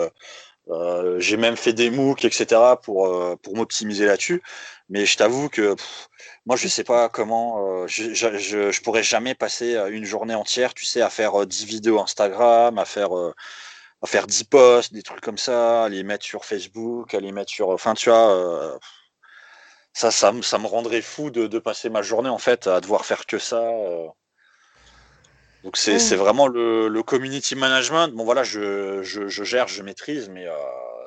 Speaker 2: J'ai même fait des MOOC, etc. pour pour m'optimiser là-dessus. Mais je t'avoue que moi, je sais pas comment. Euh, je, je, pourrais jamais passer euh, une journée entière, tu sais, à faire 10 euh, vidéos Instagram, à faire, à faire 10 posts, des trucs comme ça, à les mettre sur Facebook, à les mettre sur. Enfin, tu vois, ça, ça, ça, me rendrait fou de, de, passer ma journée, en fait, à devoir faire que ça. Donc, c'est vraiment le, le, community management. Bon, voilà, je, je gère, je maîtrise, mais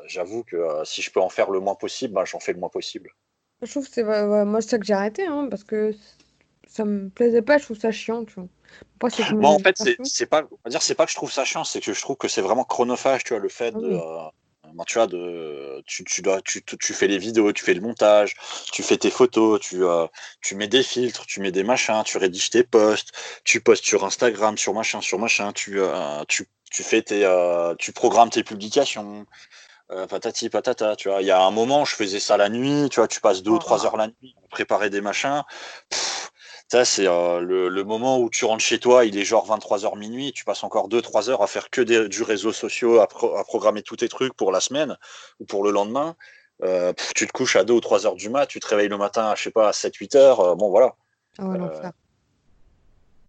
Speaker 2: j'avoue que si je peux en faire le moins possible, ben, j'en fais le moins possible.
Speaker 1: Je trouve que c'est moi c'est ça que j'ai arrêté hein, parce que ça me plaisait pas, je trouve ça chiant, tu vois.
Speaker 2: Moi, en fait, c'est pas, dire, c'est pas que je trouve ça chiant, c'est que je trouve que c'est vraiment chronophage, tu vois, le fait ah de, euh, ben, tu vois, de, tu, tu, dois, tu, tu, fais les vidéos, tu fais le montage, tu fais tes photos, tu, euh, tu mets des filtres, tu mets des machins, tu rédiges tes posts, tu postes sur Instagram, sur machin, sur machin, tu, euh, tu, tu fais tes, tu programmes tes publications, euh, patati patata, tu vois. Il y a un moment, je faisais ça la nuit, tu vois, tu passes deux ou trois heures la nuit, préparer des machins. Ça, c'est euh, le, moment où tu rentres chez toi, il est genre 23h minuit, tu passes encore 2-3 heures à faire que des, du réseau social, à, programmer tous tes trucs pour la semaine ou pour le lendemain. Euh, tu te couches à 2 ou 3 heures du mat, tu te réveilles le matin, je sais pas, à 7-8 heures. bon, voilà.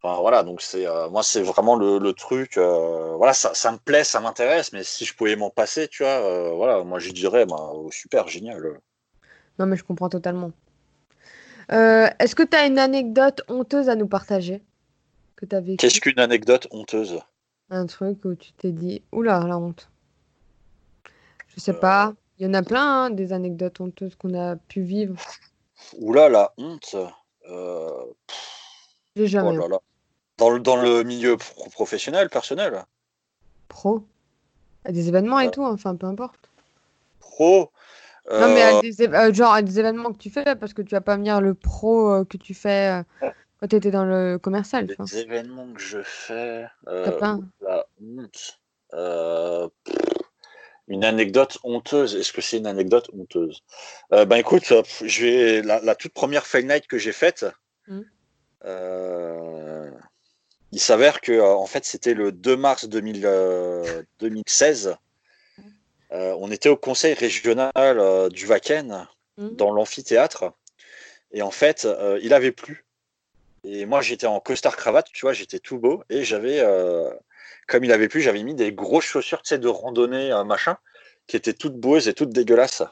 Speaker 1: Ah
Speaker 2: voilà, donc c'est euh, moi c'est vraiment le, truc. Euh, voilà, ça, me plaît, ça m'intéresse, mais si je pouvais m'en passer, tu vois, euh, voilà, moi je dirais, bah, oh, super, génial.
Speaker 1: Non, mais je comprends totalement. Est-ce que tu as une anecdote honteuse à nous partager
Speaker 2: que Qu'est-ce qu'une anecdote honteuse?
Speaker 1: Un truc où tu t'es dit, oula, la honte. Je sais pas. Il y en a plein, hein, des anecdotes honteuses qu'on a pu vivre.
Speaker 2: Oula, la honte.
Speaker 1: J'ai jamais.
Speaker 2: Oh dans le, dans le milieu professionnel, personnel
Speaker 1: Pro. À des événements et tout, enfin, peu importe.
Speaker 2: Pro
Speaker 1: Non, mais à euh, des, euh, genre à des événements que tu fais, parce que tu vas pas venir le pro euh, que tu fais quand tu étais dans le commercial.
Speaker 2: Des événements que je fais.
Speaker 1: La
Speaker 2: honte. une anecdote honteuse. Est-ce que c'est une anecdote honteuse? Ben écoute, je vais la, toute première Fail Night que j'ai faite. Mmh. Il s'avère que en fait c'était le 2 mars 2016. Euh, euh, on était au conseil régional du Vaken mhm. dans l'amphithéâtre et en fait il avait plu. Et moi j'étais en costard cravate, tu vois, j'étais tout beau et j'avais comme il avait plu, j'avais mis des grosses chaussures tu sais, de randonnée machin qui étaient toutes boueuses et toutes dégueulasses.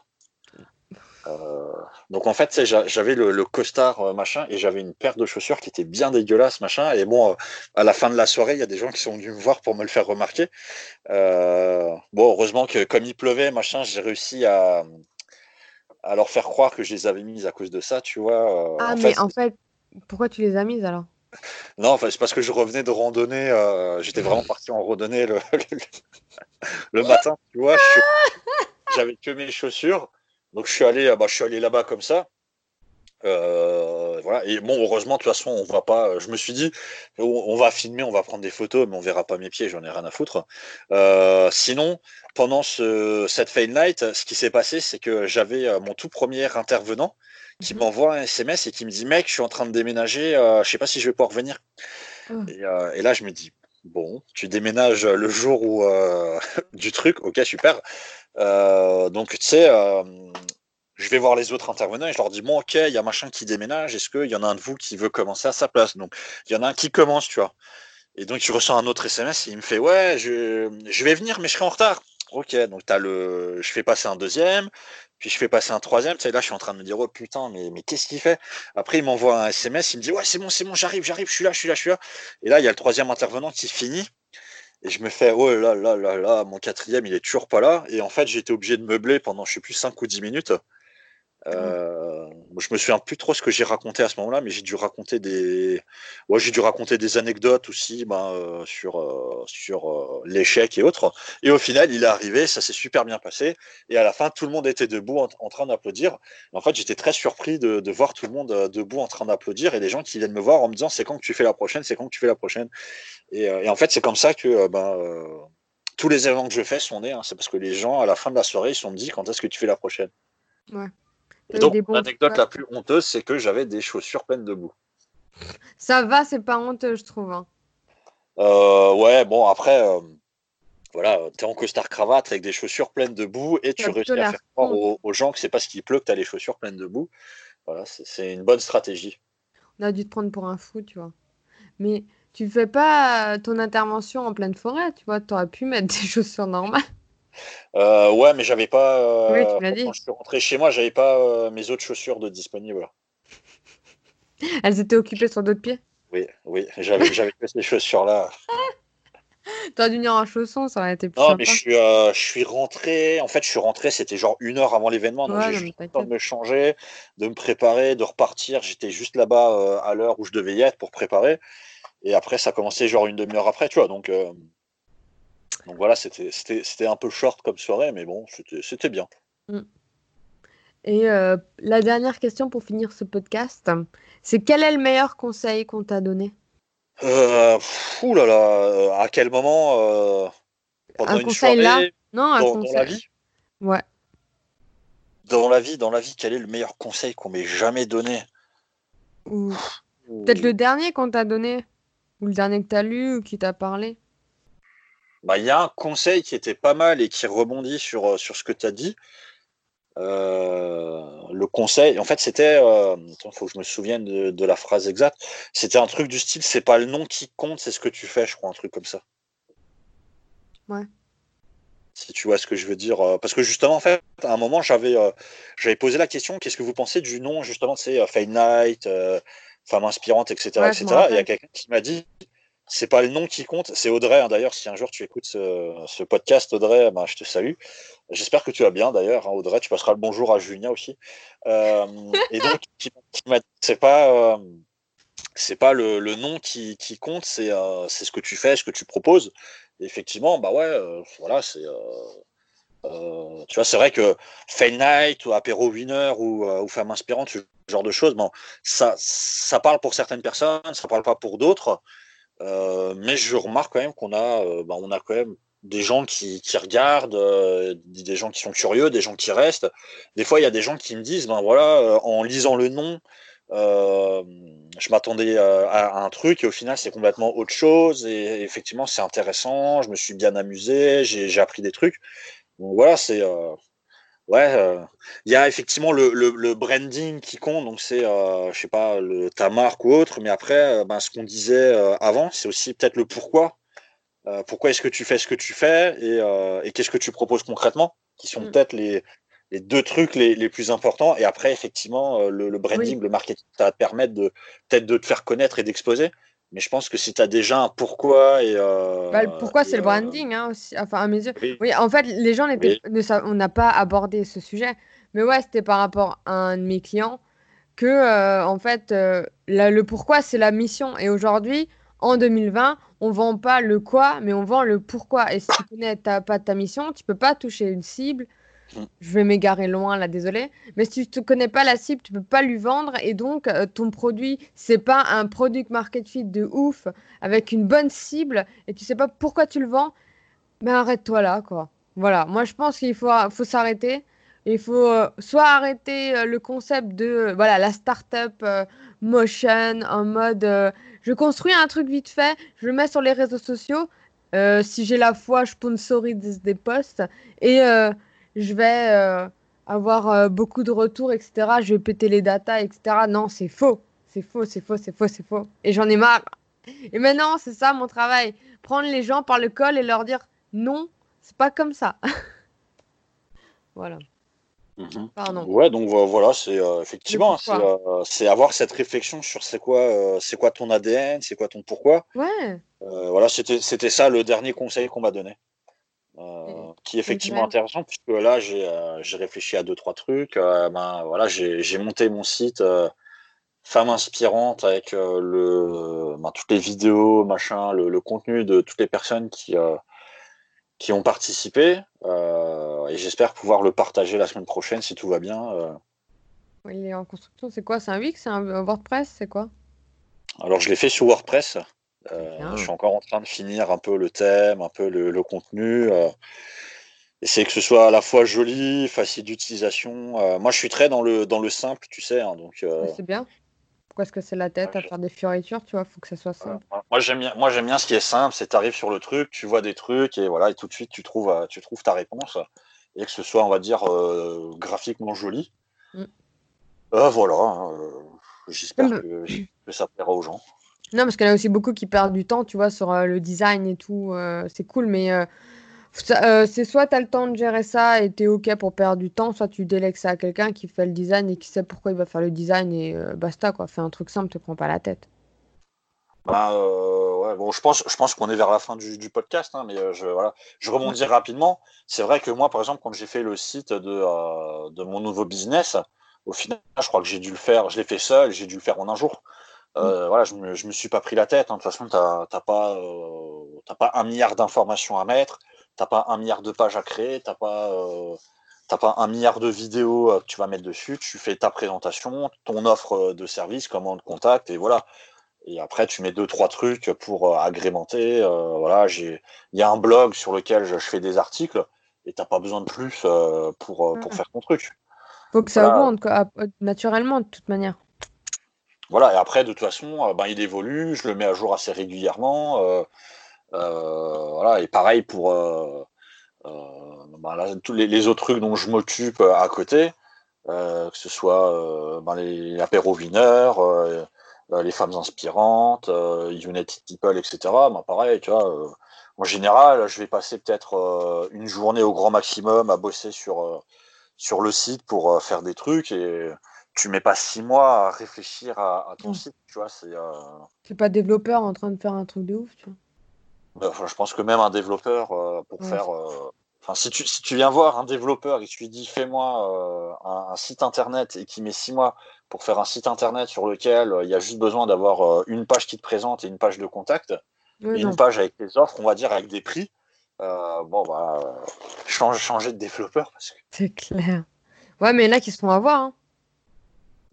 Speaker 2: Euh, donc en fait, j'avais le, costard euh, machin et j'avais une paire de chaussures qui était bien dégueulasse machin. Et bon, euh, à la fin de la soirée, il y a des gens qui sont venus me voir pour me le faire remarquer. bon, heureusement que comme il pleuvait machin, j'ai réussi à, à leur faire croire que je les avais mises à cause de ça, tu vois.
Speaker 1: ah, mais en fait, pourquoi tu les as mises alors?
Speaker 2: Non, enfin, c'est parce que je revenais de randonnée. J'étais vraiment parti en randonnée le, le matin, tu vois. J'avais que mes chaussures. Donc je suis allé, bah, je suis allé là-bas comme ça. Euh, voilà. Et bon, heureusement, de toute façon, on va pas. Je me suis dit, on, va filmer, on va prendre des photos, mais on verra pas mes pieds, j'en ai rien à foutre. Euh, sinon, pendant ce, cette Fade Night, ce qui s'est passé, c'est que j'avais euh, mon tout premier intervenant qui mhm. m'envoie un SMS et qui me dit, mec, je suis en train de déménager, je sais pas si je vais pouvoir venir. Oh. Et, et, là, je me dis, bon, tu déménages le jour où du truc, ok, super. Euh, donc, tu sais, euh, je vais voir les autres intervenants et je leur dis bon, ok, il y a machin qui déménage. Est-ce qu'il y en a un de vous qui veut commencer à sa place? Donc, il y en a un qui commence, tu vois. Et donc, je reçois un autre SMS et il me fait Ouais, je, vais venir, mais je serai en retard. Ok, donc as le, je fais passer un deuxième, puis je fais passer un troisième. Tu sais, là, je suis en train de me dire Oh putain, mais, mais qu'est-ce qu'il fait? Après, il m'envoie un SMS, il me dit Ouais, c'est bon, c'est bon, j'arrive, j'arrive, je suis là, je suis là, je suis là. Et là, il y a le troisième intervenant qui finit. Et je me fais, oh là là là là, mon quatrième, il est toujours pas là. Et en fait, été obligé de meubler pendant, je sais plus, 5 ou 10 minutes. Euh, je me souviens plus trop ce que j'ai raconté à ce moment-là, mais j'ai dû raconter des, ouais, j'ai dû raconter des anecdotes aussi ben, euh, sur euh, sur euh, l'échec et autres. Et au final, il est arrivé, ça s'est super bien passé. Et à la fin, tout le monde était debout en, train d'applaudir. En fait, j'étais très surpris de, de, voir tout le monde debout en train d'applaudir et des gens qui viennent me voir en me disant c'est quand que tu fais la prochaine, c'est quand que tu fais la prochaine. Et, et en fait, c'est comme ça que ben, tous les événements que je fais sont nés. Hein. C'est parce que les gens, à la fin de la soirée, ils se sont dit quand est-ce que tu fais la prochaine?
Speaker 1: Ouais.
Speaker 2: Et donc, l'anecdote la plus honteuse, c'est que j'avais des chaussures pleines de boue.
Speaker 1: Ça va, c'est pas honteux, je trouve. Hein.
Speaker 2: Euh, ouais, bon, après, euh, voilà, t'es en costard cravate avec des chaussures pleines de boue et tu réussis à faire croire aux, gens que c'est parce qu'il pleut que t'as les chaussures pleines de boue. Voilà, c'est une bonne stratégie.
Speaker 1: On a dû te prendre pour un fou, tu vois. Mais tu fais pas ton intervention en pleine forêt, tu vois. T'aurais pu mettre des chaussures normales.
Speaker 2: Euh, ouais, mais j'avais pas.
Speaker 1: Euh,
Speaker 2: quand je suis rentré chez moi, j'avais pas euh, mes autres chaussures de disponibles.
Speaker 1: Elles étaient occupées sur d'autres pieds?
Speaker 2: Oui, oui, j'avais, j'avais que ces chaussures-là.
Speaker 1: T'aurais dû venir en chaussons, ça aurait été plus
Speaker 2: Non, mais je suis, je suis rentré. En fait, je suis rentré, c'était genre une heure avant l'événement. Donc, j'ai juste le temps de me changer, de me préparer, de repartir. J'étais juste là-bas à l'heure où je devais y être pour préparer. Et après, ça commençait genre une demi-heure après, tu vois. Donc, donc voilà, c'était un peu short comme soirée, mais bon, c'était bien. Mm.
Speaker 1: Et euh, la dernière question pour finir ce podcast, c'est quel est le meilleur conseil qu'on t'a donné?
Speaker 2: Euh, là là, euh, à quel moment euh,
Speaker 1: pendant Un une conseil là? Non, un
Speaker 2: dans,
Speaker 1: conseil.
Speaker 2: dans la vie?
Speaker 1: Ouais.
Speaker 2: Dans la vie, dans la vie, quel est le meilleur conseil qu'on m'ait jamais donné?
Speaker 1: Peut-être le dernier qu'on t'a donné Ou le dernier que t'as lu ou qui t'a parlé?
Speaker 2: Bah, il y a un conseil qui était pas mal et qui rebondit sur, euh, sur ce que tu as dit. Euh, le conseil, en fait, c'était, euh, il faut que je me souvienne de, la phrase exacte. C'était un truc du style, c'est pas le nom qui compte, c'est ce que tu fais, je crois, un truc comme ça.
Speaker 1: Ouais.
Speaker 2: Si tu vois ce que je veux dire, parce que justement, en fait, à un moment, j'avais, j'avais posé la question, qu'est-ce que vous pensez du nom, justement, c'est Fade Night, femme inspirante, etc., etc. Et il y a quelqu'un qui m'a dit, c'est pas le nom qui compte, c'est Audrey. Hein. D'ailleurs, si un jour tu écoutes ce, podcast, Audrey, ben, je te salue. J'espère que tu vas bien d'ailleurs, hein, Audrey. Tu passeras le bonjour à Julien aussi. Euh, et donc, c'est pas, euh, c'est pas le, nom qui, compte, euh, c'est ce que tu fais, ce que tu proposes. effectivement, bah ouais, voilà, c'est. tu vois, c'est vrai que Fail Night ou Apéro Winner ou, ou Femme Inspirante, ce genre de choses, bon, ça, ça parle pour certaines personnes, ça parle pas pour d'autres. Euh, mais je remarque quand même qu'on a, euh, bah, on a quand même des gens qui, regardent, euh, des gens qui sont curieux, des gens qui restent. Des fois, il y a des gens qui me disent, ben voilà, en lisant le nom, je m'attendais à, un truc et au final, c'est complètement autre chose. Et, effectivement, c'est intéressant. Je me suis bien amusé, j'ai appris des trucs. Donc voilà, c'est Ouais, euh, il y a effectivement le, le, branding qui compte, donc c'est, euh, je sais pas, le, ta marque ou autre, mais après, euh, ben, ce qu'on disait avant, c'est aussi peut-être le pourquoi. pourquoi est-ce que tu fais ce que tu fais et, et qu'est-ce que tu proposes concrètement, qui sont mm. peut-être les, les, deux trucs les, les, plus importants. Et après, effectivement, le, branding, le marketing, ça va te permettre de peut-être de te faire connaître et d'exposer. Mais je pense que si tu as déjà un pourquoi et. Euh,
Speaker 1: bah, pourquoi, c'est le euh, branding, hein, aussi. Enfin, à mes yeux. Oui, en fait, les gens n'étaient. On n'a pas abordé ce sujet. Mais ouais, c'était par rapport à un de mes clients que, euh, en fait, le pourquoi, c'est la mission. Et aujourd'hui, en 2020, on vend pas le quoi, mais on vend le pourquoi. Et si tu connais ta, pas ta mission, tu peux pas toucher une cible je vais m'égarer loin là, désolé. Mais si tu ne connais pas la cible, tu peux pas lui vendre et donc euh, ton produit, c'est pas un product market fit de ouf avec une bonne cible et tu sais pas pourquoi tu le vends, mais arrête-toi là quoi. Voilà, moi je pense qu'il faut, faut s'arrêter. Il faut euh, soit arrêter euh, le concept de voilà la startup motion en mode je construis un truc vite fait, je le mets sur les réseaux sociaux. si j'ai la foi, je sponsorise des posts et je vais euh, avoir euh, beaucoup de retours, etc. Je vais péter les datas, etc. Non, c'est faux. C'est faux, c'est faux, c'est faux, c'est faux. Et j'en ai marre. Et maintenant, c'est ça mon travail. Prendre les gens par le col et leur dire non, c'est pas comme ça. voilà.
Speaker 2: Mhm. Ouais, donc voilà, c'est euh, effectivement, euh, c'est avoir cette réflexion sur c'est quoi, c'est quoi ton ADN, c'est quoi ton pourquoi.
Speaker 1: Ouais.
Speaker 2: voilà, c'était ça le dernier conseil qu'on m'a donné. Qui est effectivement intéressant puisque là j'ai réfléchi à deux trois trucs ben voilà j'ai monté mon site femme inspirante avec le ben, toutes les vidéos machin le, le, contenu de toutes les personnes qui qui ont participé. Euh, et j'espère pouvoir le partager la semaine prochaine si tout va bien. Euh.
Speaker 1: Il est en construction, c'est quoi? C'est un Wix? C'est un WordPress? C'est quoi?
Speaker 2: Alors je l'ai fait sur WordPress. Euh, je suis encore en train de finir un peu le thème, un peu le, contenu. Essayer que ce soit à la fois joli, facile d'utilisation. moi je suis très dans le, dans le simple, tu sais. Hein, donc,
Speaker 1: c'est bien. Pourquoi est-ce que c'est la tête à faire des fioritures, tu vois, faut que ça soit simple.
Speaker 2: moi j'aime bien, moi j'aime bien ce qui est simple, c'est tu arrives sur le truc, tu vois des trucs et voilà, et tout de suite tu trouves, euh, tu trouves ta réponse et que ce soit, on va dire, euh, graphiquement joli. Mm. Euh, voilà, hein, j'espère que, ça plaira aux gens.
Speaker 1: Non, parce qu'il y en a aussi beaucoup qui perdent du temps, tu vois, sur le design et tout. c'est cool, mais euh, c'est soit tu as le temps de gérer ça et tu es OK pour perdre du temps, soit tu délègues ça à quelqu'un qui fait le design et qui sait pourquoi il va faire le design et euh, basta, quoi. Fais un truc simple, te prends pas la tête.
Speaker 2: Bah, euh, ouais, bon, je pense, je pense qu'on est vers la fin du, podcast, hein, mais je, voilà, je rebondis rapidement. C'est vrai que moi, par exemple, quand j'ai fait le site de, de mon nouveau business, au final, je crois que j'ai dû le faire, je l'ai fait seul, j'ai dû le faire en un jour. Mm. Voilà, je me, je me suis pas pris la tête. Hein. De toute façon, tu n'as pas, pas un milliard d'informations à mettre t'as pas un milliard de pages à créer, t'as pas, euh, pas un milliard de vidéos euh, que tu vas mettre dessus, tu fais ta présentation, ton offre euh, de service, comment on te contacte, et voilà. Et après, tu mets deux, trois trucs pour agrémenter. voilà, j'ai, il y a un blog sur lequel je, fais des articles, et t'as pas besoin de plus pour, pour faire ton truc.
Speaker 1: Faut que ça augmente, naturellement, de toute manière.
Speaker 2: Voilà, et après, de toute façon, ben, il évolue, je le mets à jour assez régulièrement. Euh, voilà, et pareil pour euh, euh, bah, tous les, autres trucs dont je m'occupe à côté, que ce soit bah, les apéros vineurs, les femmes inspirantes, United People, etc. Bah, pareil, tu vois, en général, je vais passer peut-être une journée au grand maximum à bosser sur, sur le site pour faire des trucs et tu mets pas six mois à réfléchir à, ton site, tu vois.
Speaker 1: C'est pas développeur en train de faire un truc de ouf, tu vois.
Speaker 2: Bah, je pense que même un développeur, euh, pour faire. Euh, enfin, si tu, si tu viens voir un développeur et que tu lui dis fais-moi euh, un, site internet et qui met six mois pour faire un site internet sur lequel il y a juste besoin d'avoir une page qui te présente et une page de contact, et une page avec les offres, on va dire avec des prix, bon, bah, change, changer de développeur. Parce que...
Speaker 1: C'est clair. Ouais, mais là, qui se font avoir. Hein.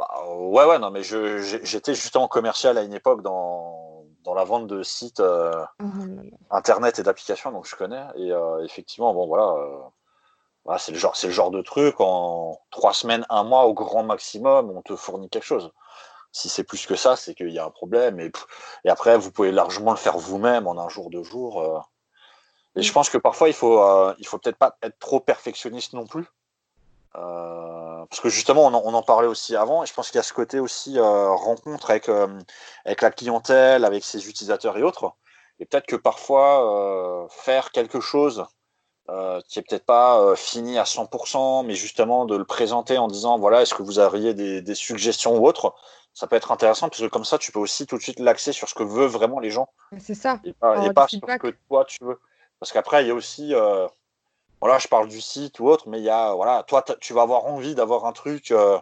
Speaker 2: Bah, ouais, ouais, non, mais j'étais justement commercial à une époque dans dans la vente de sites euh, oh internet et d'applications, donc je connais. Et euh, effectivement, bon voilà, euh, c'est le genre, le genre de truc en trois semaines, un mois au grand maximum, on te fournit quelque chose. Si c'est plus que ça, c'est qu'il y a un problème. Et, et, après, vous pouvez largement le faire vous-même en un jour, deux jours. Et je mm. pense que parfois, il faut, il faut peut-être pas être trop perfectionniste non plus. Euh, parce que justement, on en, parlait aussi avant, et je pense qu'il y a ce côté aussi euh, rencontre avec, euh, avec la clientèle, avec ses utilisateurs et autres. Et peut-être que parfois, faire quelque chose qui est peut-être pas fini à 100%, mais justement de le présenter en disant voilà, est-ce que vous auriez des, suggestions ou autres ça peut être intéressant parce que comme ça, tu peux aussi tout de suite l'axer sur ce que veulent vraiment les gens.
Speaker 1: C'est ça.
Speaker 2: Et pas, sur ce que toi tu veux. Parce qu'après, il y a aussi voilà, je parle du site ou autre, mais il y a, voilà, toi, tu vas avoir envie d'avoir un truc euh,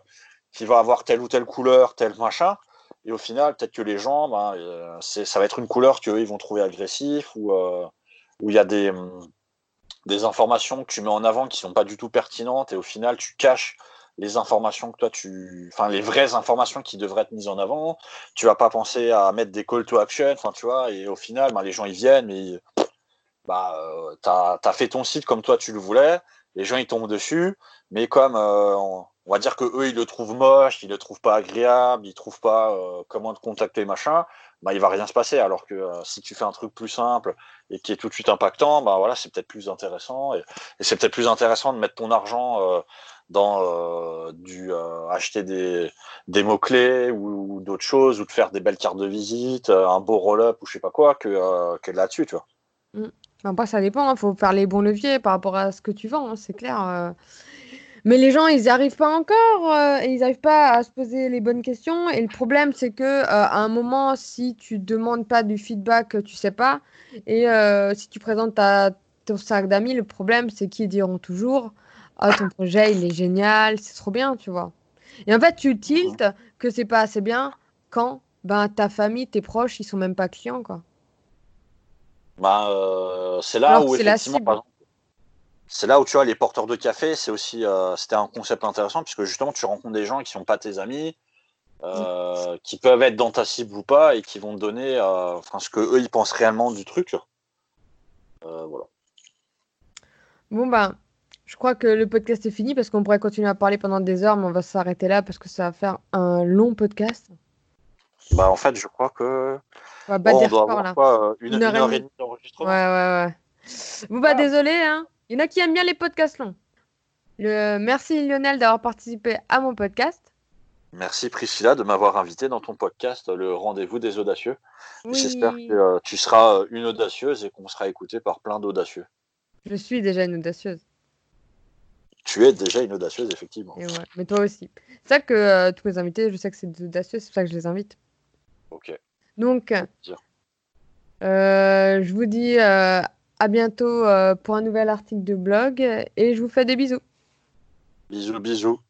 Speaker 2: qui va avoir telle ou telle couleur, tel machin. Et au final, peut-être que les gens, ben, euh, ça va être une couleur qu'eux, ils vont trouver agressif ou euh, où il y a des, hum, des informations que tu mets en avant qui sont pas du tout pertinentes. Et au final, tu caches les informations que toi tu enfin les vraies informations qui devraient être mises en avant. Tu vas pas penser à mettre des call to action enfin tu vois. Et au final ben, les gens ils viennent mais bah, euh, tu as, fait ton site comme toi tu le voulais, les gens ils tombent dessus, mais comme euh, on va dire que eux ils le trouvent moche, ils le trouvent pas agréable, ils trouvent pas euh, comment te contacter machin, bah il va rien se passer. Alors que euh, si tu fais un truc plus simple et qui est tout de suite impactant, bah voilà c'est peut-être plus intéressant et, c'est peut-être plus intéressant de mettre ton argent dans du acheter des, des mots clés ou, d'autres choses ou de faire des belles cartes de visite, un beau roll-up ou je sais pas quoi que, que là-dessus tu vois.
Speaker 1: Mmh. Après ça dépend, il hein. faut faire les bons leviers par rapport à ce que tu vends, hein, c'est clair. Mais les gens, ils n'y arrivent pas encore, euh, et ils n'arrivent pas à se poser les bonnes questions. Et le problème, c'est que euh, à un moment, si tu demandes pas du feedback, tu sais pas. Et euh, si tu présentes ta, ton sac d'amis, le problème, c'est qu'ils diront toujours Ah, ton projet, il est génial, c'est trop bien, tu vois. Et en fait, tu tiltes que c'est pas assez bien quand ben, ta famille, tes proches, ils sont même pas clients, quoi.
Speaker 2: Bah, c'est là où, effectivement, c'est là où tu vois les porteurs de café, c'est aussi euh, c'était un concept intéressant puisque justement tu rencontres des gens qui sont pas tes amis, euh, qui peuvent être dans ta cible ou pas et qui vont te donner euh, enfin ce que eux ils pensent réellement du truc. voilà.
Speaker 1: Bon ben, je crois que le podcast est fini parce qu'on pourrait continuer à parler pendant des heures, mais on va s'arrêter là parce que ça va faire un long podcast.
Speaker 2: Bah en fait, je crois que on, doit avoir Quoi, une, heure, et demie d'enregistrement.
Speaker 1: Ouais ouais ouais. Bon bah désolé hein. Il y en a qui aiment bien les podcasts longs. Le... Merci Lionel d'avoir participé à mon podcast.
Speaker 2: Merci Priscilla de m'avoir invité dans ton podcast, le rendez-vous des audacieux. J'espère que euh, tu seras euh, une audacieuse et qu'on sera écouté par plein d'audacieux.
Speaker 1: Je suis déjà une audacieuse.
Speaker 2: Tu es déjà une audacieuse, effectivement.
Speaker 1: mais toi aussi. C'est ça que euh, tous mes invités, je sais que c'est des audacieux, c'est pour ça que je les invite.
Speaker 2: Ok.
Speaker 1: Donc, je vous dis à bientôt euh, pour un nouvel article de blog et je vous fais des bisous.
Speaker 2: Bisous, bisous.